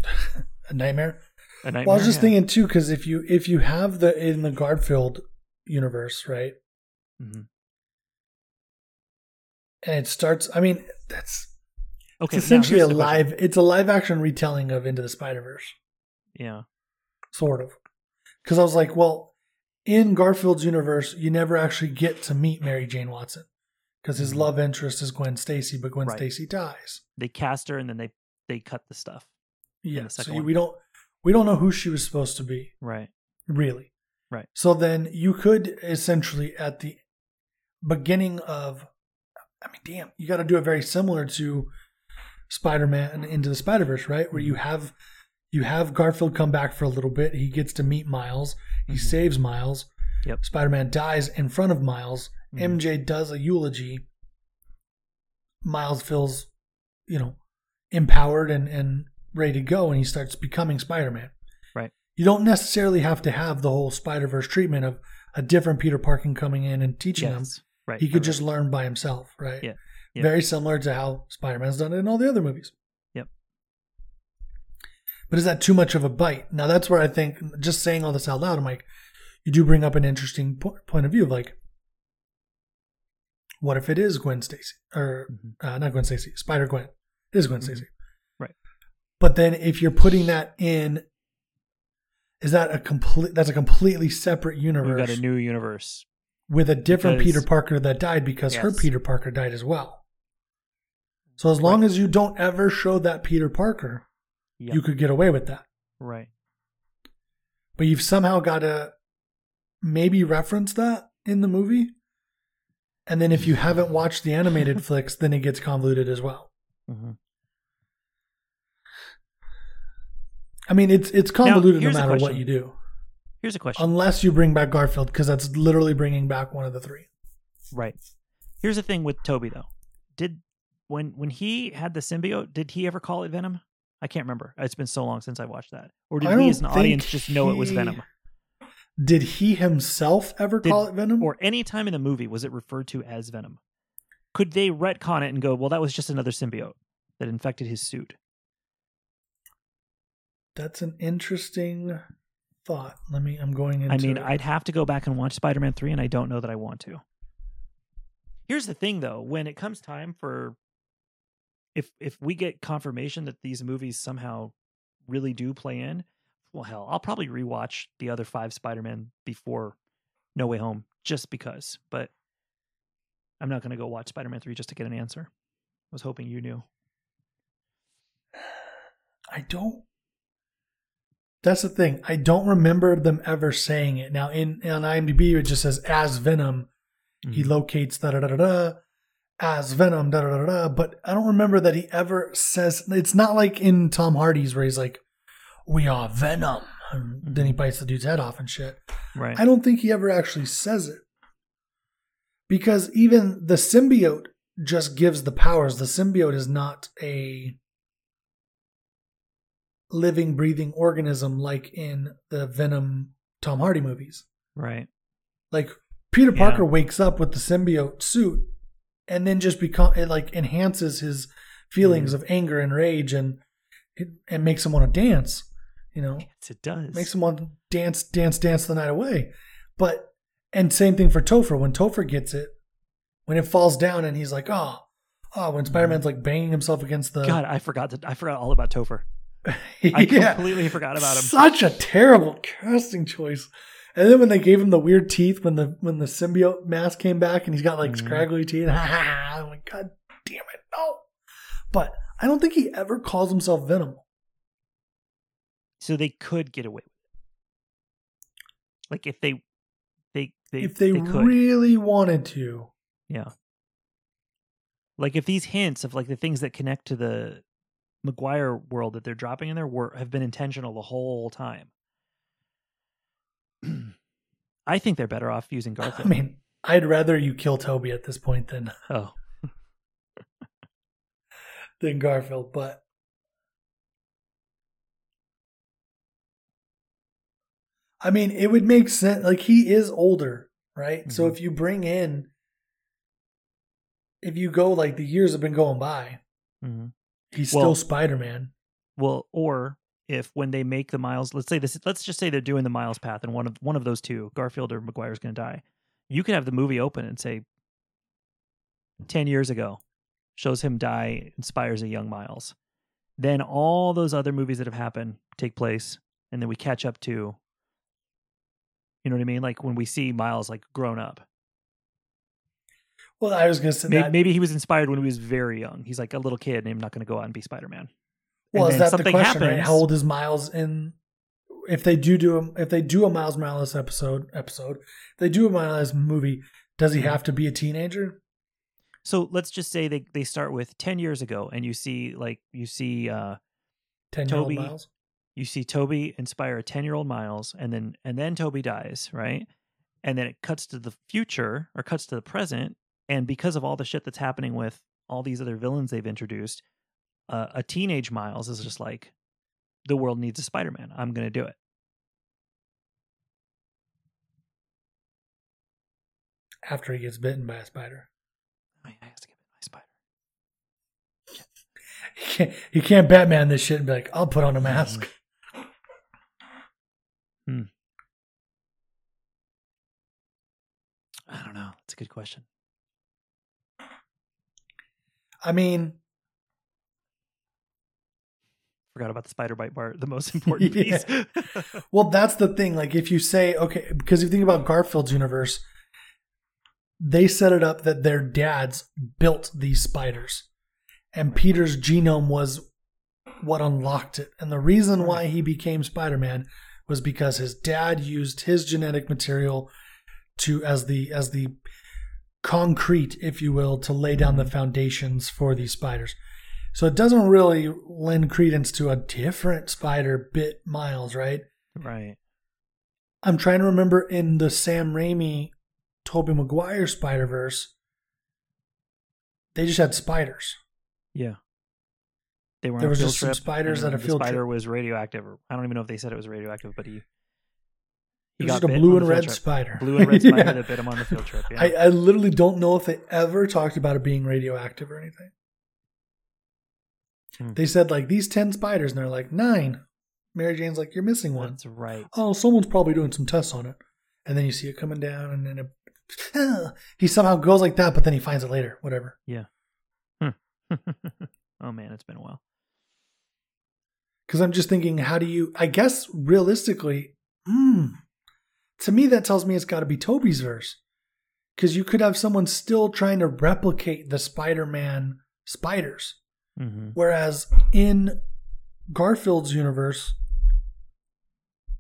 a nightmare. a nightmare. Well, I was just Yeah. thinking too, because if you if you have the in the Garfield universe, right, Mhm. and it starts. I mean, that's Okay, it's essentially a the question. live. It's a live action retelling of Into the Spider Verse, Yeah. sort of. Because I was like, well, in Garfield's universe, you never actually get to meet Mary Jane Watson because his Mhm. love interest is Gwen Stacy, but Gwen Right. Stacy dies. They cast her and then they they cut the stuff. Yeah, the so you- we don't we don't know who she was supposed to be. Right. really. Right. So then you could essentially at the beginning of, I mean, damn, you got to do it very similar to Spider-Man into the Spider-Verse, right? Where you Mm-hmm. have you have Garfield come back for a little bit. He gets to meet Miles. He Mhm. saves Miles. Yep. Spider-Man dies in front of Miles. Mhm. MJ does a eulogy. Miles feels, you know, empowered and, and ready to go, and he starts becoming Spider-Man. You don't necessarily have to have the whole Spider Verse treatment of a different Peter Parker coming in and teaching him. Right. He could right. just learn by himself, right? Yeah, yeah. Very similar to how Spider Man's done it in all the other movies. Yep. But is that too much of a bite? Now that's where I think just saying all this out loud, I'm like, you do bring up an interesting po- point of view of like, what if it is Gwen Stacy or Mhm. uh, not Gwen Stacy, Spider Gwen? It is Gwen Mhm. Stacy, Right. But then if you're putting that in, is that a complete? That's a completely separate universe. We've got a new universe. with a different Because- Peter Parker that died because her Peter Parker died as well. So as long Right. as you don't ever show that Peter Parker, Yep. you could get away with that. right. But you've somehow got to maybe reference that in the movie. And then if you haven't watched the animated flicks, then it gets convoluted as well. hmm I mean, it's it's convoluted no matter what you do, Here's a question. unless you bring back Garfield, because that's literally bringing back one of the three. Right. Here's the thing with Tobey though. Did when when he had the symbiote, did he ever call it Venom? I can't remember. It's been so long since I watched that. Or did we as an audience just know it was Venom? Did he himself ever Did- call it Venom? Or any time in the movie was it referred to as Venom? Could they retcon it and go, well, that was just another symbiote that infected his suit? That's an interesting thought. Let me. I'm going into. I mean, it. I'd have to go back and watch Spider Man 3, and I don't know that I want to. Here's the thing, though. When it comes time for. If, if we get confirmation that these movies somehow really do play in, well, hell, I'll probably rewatch the other five Spider Man before No Way Home just because. But I'm not going to go watch Spider Man 3 just to get an answer. I was hoping you knew. I don't. That's the thing. I don't remember them ever saying it. Now in on IMDb it just says as Venom, he Mhm. locates da da da da da as Venom da da da da. da, But I don't remember that he ever says. It's not like in Tom Hardy's where he's like, "We are Venom," and then he bites the dude's head off and shit. Right. I don't think he ever actually says it. Because even the symbiote just gives the powers. The symbiote is not a living, breathing organism like in the Venom Tom Hardy movies. Right. Like Peter Yeah. Parker wakes up with the symbiote suit and then just become it like enhances his feelings Mm-hmm. of anger and rage and it, and makes him want to dance. You know, Yes, it does. makes him want to dance, dance, dance the night away. But and same thing for Topher. When Topher gets it, when it falls down and he's like, oh, oh, when mm. Spider Man's like banging himself against the. God, I forgot that. I forgot all about Topher. I Yeah. completely forgot about him. Such a terrible casting choice. And then when they gave him the weird teeth when the when the symbiote mask came back and he's got like Mhm. scraggly teeth, I'm like, God damn it, no. But I don't think he ever calls himself Venom. So they could get away with it. Like if they, they, they if they, could. really wanted to. Yeah. Like if these hints of like the things that connect to the Maguire world that they're dropping in there were have been intentional the whole time. I think they're better off using Garfield. I mean, I'd rather you kill Tobey at this point than oh, than Garfield, but I mean, it would make sense. Like he is older, right? So Mhm. if you bring in, if you go like the years have been going by, mhm. He's Well- still Spider Man. well, or if when they make the Miles, let's say this, let's just say they're doing the Miles path, and one of one of those two, Garfield or Maguire, is going to die. You could have the movie open and say, ten years ago, shows him die, inspires a young Miles. Then all those other movies that have happened take place, and then we catch up to. You know what I mean? Like when we see Miles like grown up. Well, I was going to say Maybe, that. maybe he was inspired when he was very young. He's like a little kid, and I'm not going to go out and be Spider Man. well, and is that the something question? Right? How old is Miles in? If they do do a, if they do a Miles Morales episode episode, they do a Miles movie. Does Mm-hmm. he have to be a teenager? So let's just say they, they start with 10 years ago and you see like you see uh Ten year old Tobey- Miles. you see Tobey inspire a 10 year old Miles and then and then Tobey dies, right? And then it cuts to the future or cuts to the present and because of all the shit that's happening with all these other villains they've introduced, uh, a teenage Miles is just like the world needs a Spider-Man. I'm going to do it. After he gets bitten by a spider, I I have to get my spider. he can't, he can't Batman this shit and be like, "I'll put on a mask." I don't know. It's a good question. I mean, Forgot about the spider bite part, the most important Yeah. piece. well, that's the thing. Like, if you say, okay, because if you think about Garfield's universe, they set it up that their dads built these spiders, and Peter's genome was what unlocked it. And the reason why he became Spider Man was because his dad used his genetic material to as the as the concrete, if you will, to lay down the foundations for these spiders. So it doesn't really lend credence to a different spider bit Miles, right? right. I'm trying to remember in the Sam Raimi, Tobey Maguire Spider Verse, they just had spiders. Yeah. They were There was just some spiders and at a field spider trip. was radioactive. I don't even know if they said it was radioactive, but he, he was got just a blue and red trip. spider. Blue and red spider Yeah. that bit him on the field trip. Yeah. I, I literally don't know if they ever talked about it being radioactive or anything. Hmm. They said like these ten spiders, and they're like nine. Mary Jane's like, you're missing one. That's right. Oh, someone's probably doing some tests on it. And then you see it coming down, and then it, he somehow goes like that, but then he finds it later. Whatever. Yeah. Oh man, it's been a while. Because I'm just thinking, how do you? I guess realistically, hmm, to me that tells me it's got to be Tobey's verse. Because you could have someone still trying to replicate the Spider-Man spiders, hmm whereas in Garfield's universe,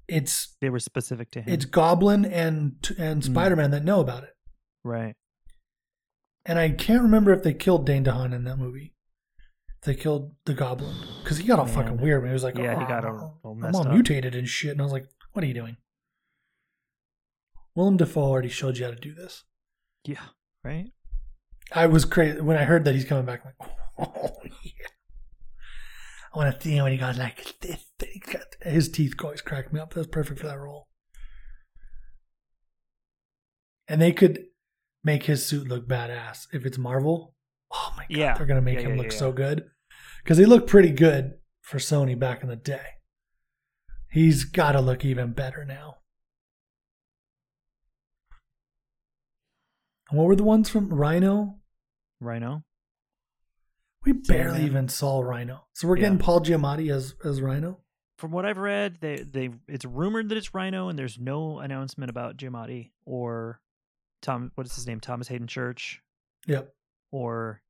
it's They were specific to him. it's Goblin and and Hmm. Spider-Man that know about it. right. And I can't remember if they killed Dane DeHaan in that movie. They killed the Goblin because he got all Man. fucking weird he was like, Yeah, he got "Oh, all- all I'm all up." mutated and shit." And I was like, "What are you doing?" Willem Dafoe already showed you how to do this. Yeah. Right. I was crazy when I heard that he's coming back. I'm like, oh yeah, I want to see him when he goes like this. His teeth always crack me up. That's perfect for that role. And they could make his suit look badass if it's Marvel. Oh my god, Yeah. they're gonna make Yeah, him yeah, look so good because he looked pretty good for Sony back in the day. He's got to look even better now. And what were the ones from Rhino? Rhino. We barely man. even saw Rhino. So we're Yeah. getting Paul Giamatti as as Rhino. from what I've read, they they it's rumored that it's Rhino, and there's no announcement about Giamatti or Tom. What is his name? Thomas Haden Church Yep. or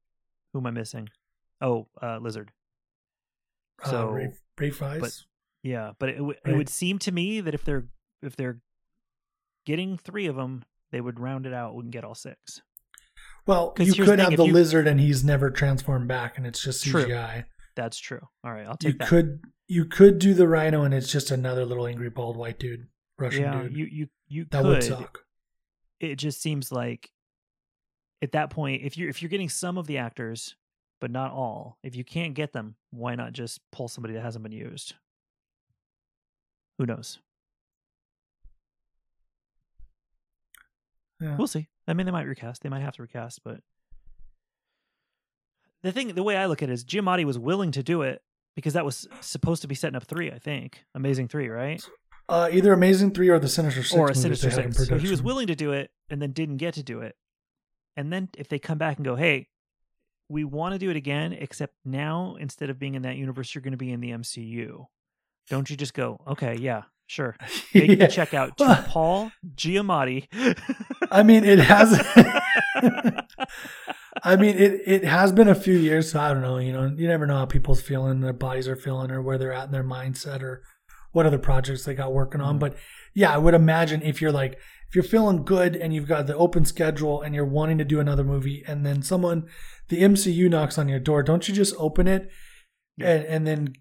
who am I missing? Oh, uh, Lizard. uh, So, Ray, Ray Fies. but- Yeah, but it w- it Right. would seem to me that if they're if they're getting three of them, they would round it out and get all six. Well, you the could have the you- lizard and he's never transformed back, and it's just True. CGI. That's true. All right, I'll You take that. You could you could do the rhino, and it's just another little angry bald white dude, Russian yeah, dude. you you you that could. would suck. It just seems like at that point, if you're if you're getting some of the actors, but not all, if you can't get them, why not just pull somebody that hasn't been used? Who knows? Yeah. We'll see. I mean, they might recast. They might have to recast, but the thing, the way I look at it is, Giamatti was willing to do it because that was supposed to be setting up three. I think Amazing Three, right? Uh, either Amazing Three or the Sinister Six. or a Sinister Six. So he was willing to do it and then didn't get to do it. And then if they come back and go, "Hey, we want to do it again, except now instead of being in that universe, you're going to be in the MCU," don't you just go, "Okay, yeah, sure." Make Yeah. the check out to Well, Paul Giamatti. I mean, it has. I mean, it it has been a few years, so I don't know. You know, you never know how people's feeling, their bodies are feeling, or where they're at in their mindset, or what other projects they got working on. Mhm. But yeah, I would imagine if you're like if you're feeling good and you've got the open schedule and you're wanting to do another movie, and then someone, the MCU knocks on your door, don't you just open it Yeah. and and then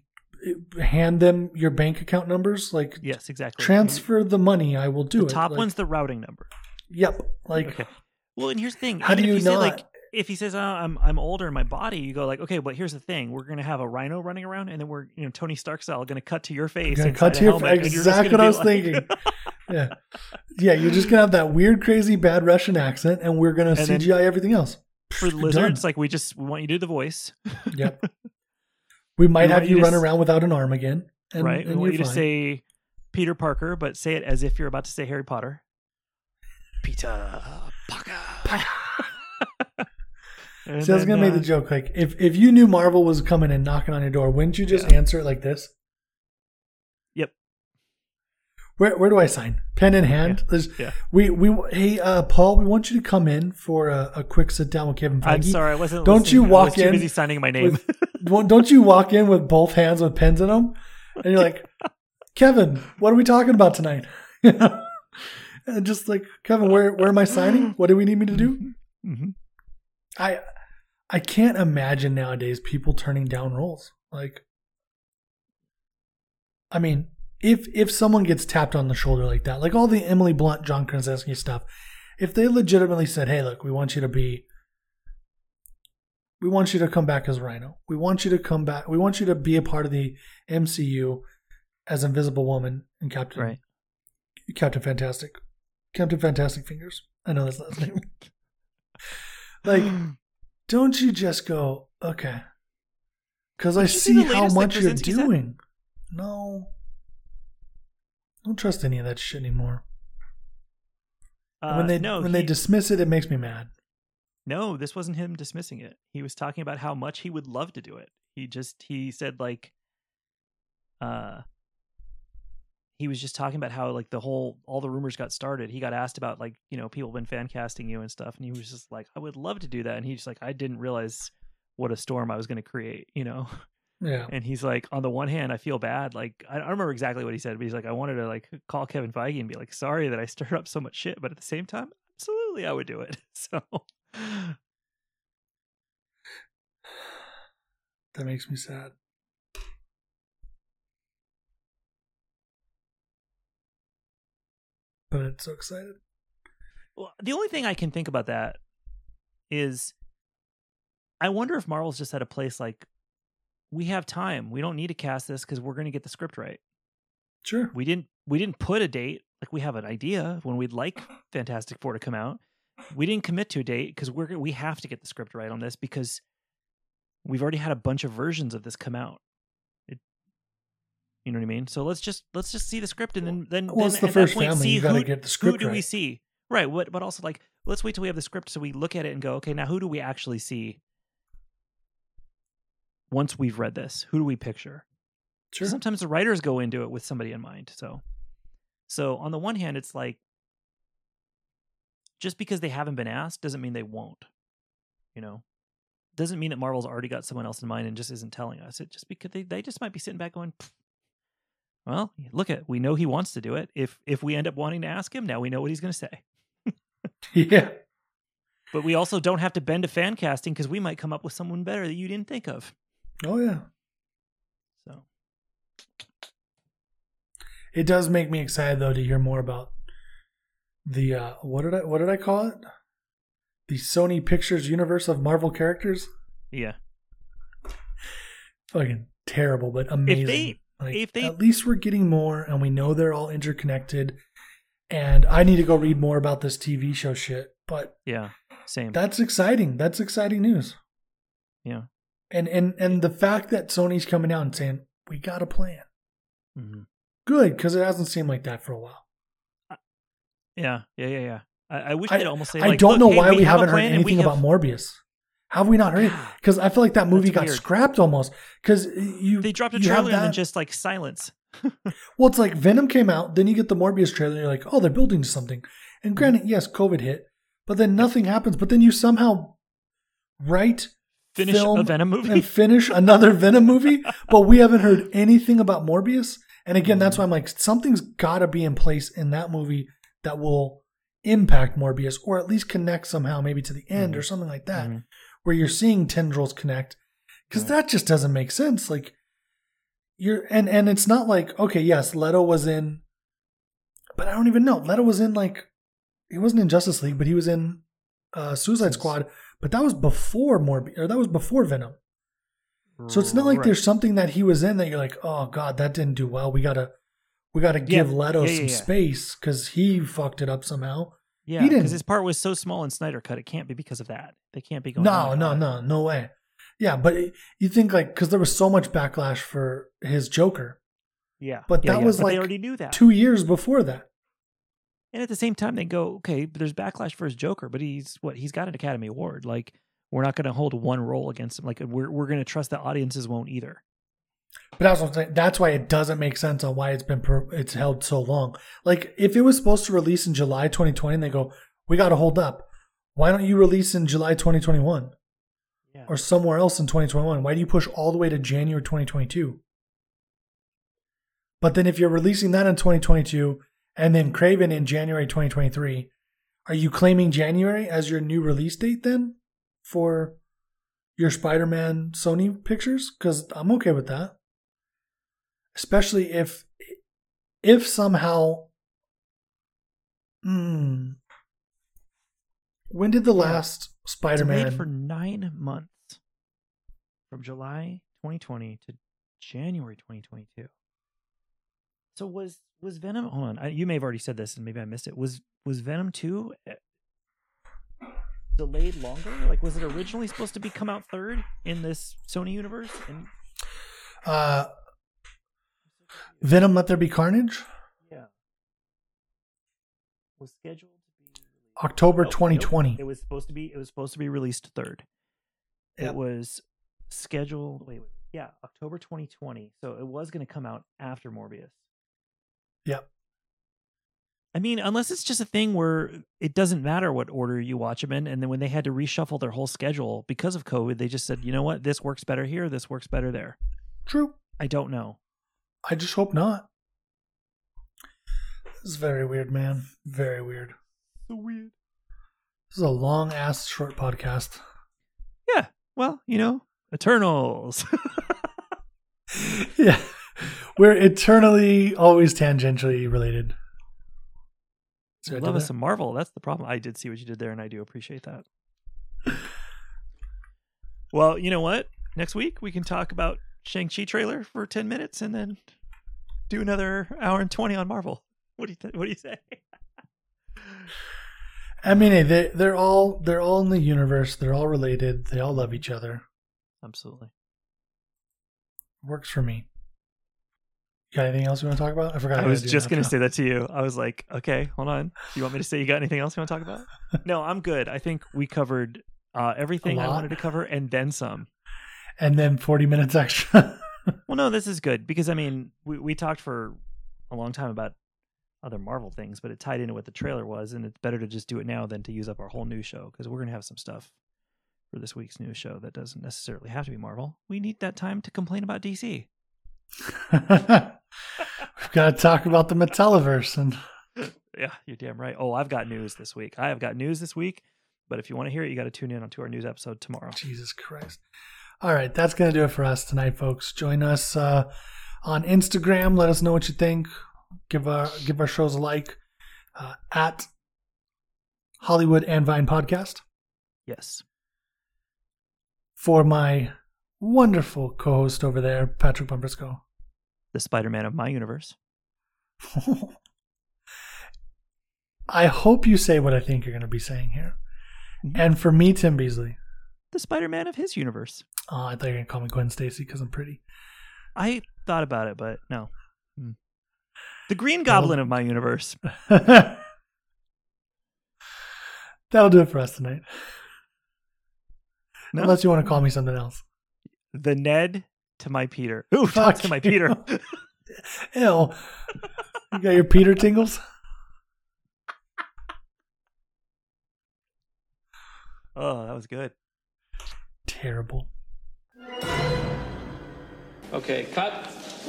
hand them your bank account numbers? Like yes, exactly. transfer the money, I will do the it. top Like, one's the routing number. Yep. Like okay. Well, and here's the thing. how do you say, like if he says oh, I'm I'm older in my body, you go like, okay, but here's the thing: we're gonna have a rhino running around, and then we're you know Tony Stark style gonna cut to your face, cut to your oh helmet, fa- and you're just exactly what I was like- thinking. yeah, yeah. You're just gonna have that weird, crazy, bad Russian accent, and we're gonna And then CGI everything else. For the Done. lizard, it's like we just we want you to do the voice, Yep. We might We have you you run s- around without an arm again, and, right? We and want you're you to say Peter Parker, but say it as if you're about to say Harry Potter. Peter Parker. And See, I was gonna make uh, the joke like if if you knew Marvel was coming and knocking on your door, wouldn't you just Yeah. answer it like this? Yep. Where where do I sign? Pen in hand. There's, yeah. We we hey uh, Paul, we want you to come in for a, a quick sit down with Kevin Feige. I'm sorry, I wasn't. Don't you I was walk too in busy signing my name. with- Don't you walk in with both hands with pens in them, and you're like, Kevin, what are we talking about tonight? You know, and just like Kevin, where where am I signing? What do we need me to do? Mhm. I I can't imagine nowadays people turning down roles. Like, I mean, if if someone gets tapped on the shoulder like that, like all the Emily Blunt, John Krasinski stuff, if they legitimately said, "Hey, look, we want you to be." We want you to come back as Rhino. We want you to come back. We want you to be a part of the MCU as Invisible Woman and Captain Right. Captain Fantastic. Captain Fantastic Fingers. I know that's not his name. like, don't you just go, okay. Because I see see how much you're Krasinski said? doing. No. Don't trust any of that shit anymore. Uh, when they no, when they dismiss it, it makes me mad. No, this wasn't him dismissing it. He was talking about how much he would love to do it. He just he said like uh he was just talking about how like the whole all the rumors got started. He got asked about like, you know, people been fan casting you and stuff and he was just like I would love to do that and he's like I didn't realize what a storm I was going to create, you know. Yeah. And he's like on the one hand I feel bad like I I don't remember exactly what he said, but he's like I wanted to like call Kevin Feige and be like sorry that I stirred up so much shit, but at the same time absolutely I would do it. So That makes me sad. But it's so excited. Well, the only thing I can think about that is I wonder if Marvel's just at a place like we have time. We don't need to cast this because we're going to get the script right. Sure. We didn't we didn't put a date. Like we have an idea when we'd like Fantastic Four to come out. We didn't commit to a date because we're we have to get the script right on this because we've already had a bunch of versions of this come out. It, you know what I mean? So let's just let's just see the script and then then, Well, then the at first that point, family. see You got to who, who do we see? Right. What? But also, like, let's wait till we have the script so we look at it and go, okay, now who do we actually see? Once we've read this, who do we picture? Sure. Sometimes the writers go into it with somebody in mind. So, so on the one hand, it's like just because they haven't been asked doesn't mean they won't. You know, doesn't mean that Marvel's already got someone else in mind and just isn't telling us. It just because they, they just might be sitting back going, well, look at we know he wants to do it. If if we end up wanting to ask him, now we know what he's going to say. Yeah. But we also don't have to bend to fan casting because we might come up with someone better that you didn't think of. Oh yeah. So It does make me excited though to hear more about the uh what did I what did I call it? The Sony Pictures universe of Marvel characters. yeah, Fucking terrible, but amazing. they- like, if they- at least we're getting more, and we know they're all interconnected. And I need to go read more about this TV show shit, but yeah, same. that's exciting. That's exciting news. yeah. And and and the fact that Sony's coming out and saying we got a plan, hmm good, because it hasn't seemed like that for a while. Yeah, yeah, yeah, yeah. I, I wish I- they'd almost say. I like, don't "Look, know hey, why we, have haven't heard we anything have- about Morbius. Have we not heard? Because I feel like that movie got scrapped almost. Because you They dropped a trailer and then just like silence. Well, it's like Venom came out, then you get the Morbius trailer, and you're like, oh, they're building something. And hmm. granted, yes, COVID hit, but then nothing happens. But then you somehow write, Finish film, a Venom movie. and finish another Venom movie, but we haven't heard anything about Morbius. And again, that's hmm. why I'm like, something's got to be in place in that movie that will impact Morbius, or at least connect somehow, maybe to the end or something like that, Mhm. where you're seeing tendrils connect. Because Right. that just doesn't make sense. Like you're and and it's not like okay, yes, Leto was in, but I don't even know. Leto was in like he wasn't in Justice League, but he was in uh, Suicide Squad. But that was before Morbius, or that was before Venom. So it's not like Right. there's something that he was in that you're like, oh god, that didn't do well. We gotta we gotta give Leto Yeah, yeah, some yeah. space because he fucked it up somehow. Yeah, because his part was so small in Snyder Cut, it can't be because of that. They can't be going. No, "Oh no, no, no way. Yeah, but it- you think like because there was so much backlash for his Joker Yeah, But that yeah. was But like they already knew that. two years before that. And at the same time, they go, okay, but there's backlash for his Joker, but he's what? He's got an Academy Award. Like, we're not going to hold one role against him. Like, we're we're going to trust that audiences won't either. But that's what I'm saying. That's why it doesn't make sense on why it's been per, it's held so long. Like if it was supposed to release in July 2020, and they go, we got to hold up. Why don't you release in July 2021 Yeah. or somewhere else in 2021? Why do you push all the way to January 2022? But then if you're releasing that in 2022 and then Kraven in January 2023, are you claiming January as your new release date then for your Spider-Man Sony pictures? Because I'm okay with that especially if if somehow hmm, when did the Yeah. last Delayed spider-man for nine months, from July 2020 to January 2022. So was was Venom? Hold on, I, you may have already said this, and maybe I missed it. Was was Venom two eh, delayed longer? Like, was it originally supposed to be come out third in this Sony universe? And uh venom let there be carnage yeah, was scheduled to be october oh, nope. 2020 It was supposed to be. It was supposed to be released third. Yep. It was scheduled. Wait, wait, yeah, October 2020. So it was going to come out after Morbius. Yep. I mean, unless it's just a thing where it doesn't matter what order you watch them in, and then when they had to reshuffle their whole schedule because of COVID, they just said, you know what, this works better here, this works better there. true I don't know. I just hope not this is very weird man very weird So weird. this is a long ass short podcast Yeah. Well, you know, Eternals. yeah we're eternally always tangentially related So I Love us some Marvel. That's the problem. I did see what you did there, and I do appreciate that. well, you know what? Next week we can talk about Shang-Chi trailer for 10 minutes and then do another hour and 20 on Marvel. What do you th- what do you say? I mean, they they're all they're all in the universe. They're all related. They all love each other. Absolutely. Works for me. Got anything else you want to talk about? I forgot. I was just going to say that to you. I was like, okay, hold on. Do you want me to say you got anything else you want to talk about? no, I'm good. I think we covered uh, everything I wanted to cover and then some. And then forty minutes extra. Well, no, this is good because I mean, we we talked for a long time about other Marvel things, but it tied into what the trailer was, and it's better to just do it now than to use up our whole news show because we're gonna have some stuff for this week's news show that doesn't necessarily have to be Marvel. We need that time to complain about DC. We've got to talk about the Metalliverse and Yeah, you're damn right. Oh, I've got news this week. I have got news this week, but if you want to hear it, you got to tune in onto our news episode tomorrow. Jesus Christ. All right, that's going to do it for us tonight, folks. Join us uh, on Instagram. Let us know what you think. Give our give our shows a like uh, at Hollywood and Vine Podcast. Yes. For my wonderful co-host over there, Patrick Bumbrisco. The Spider-Man of my universe. I hope you say what I think you're going to be saying here. Mhm. And for me, Tim Beasley. The Spider-Man of his universe. Oh, I thought you were going to call me Gwen Stacy because I'm pretty. I thought about it, but no. Hmm. The Green Goblin of my universe. That'll do it for us tonight. No? Unless you want to call me something else. The Ned to my Peter. Ooh, Fuck to my. Peter. Ew. You got your Peter tingles? oh, that was good. Terrible. Okay, cut.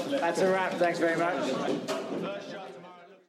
That's a wrap. Thanks very much.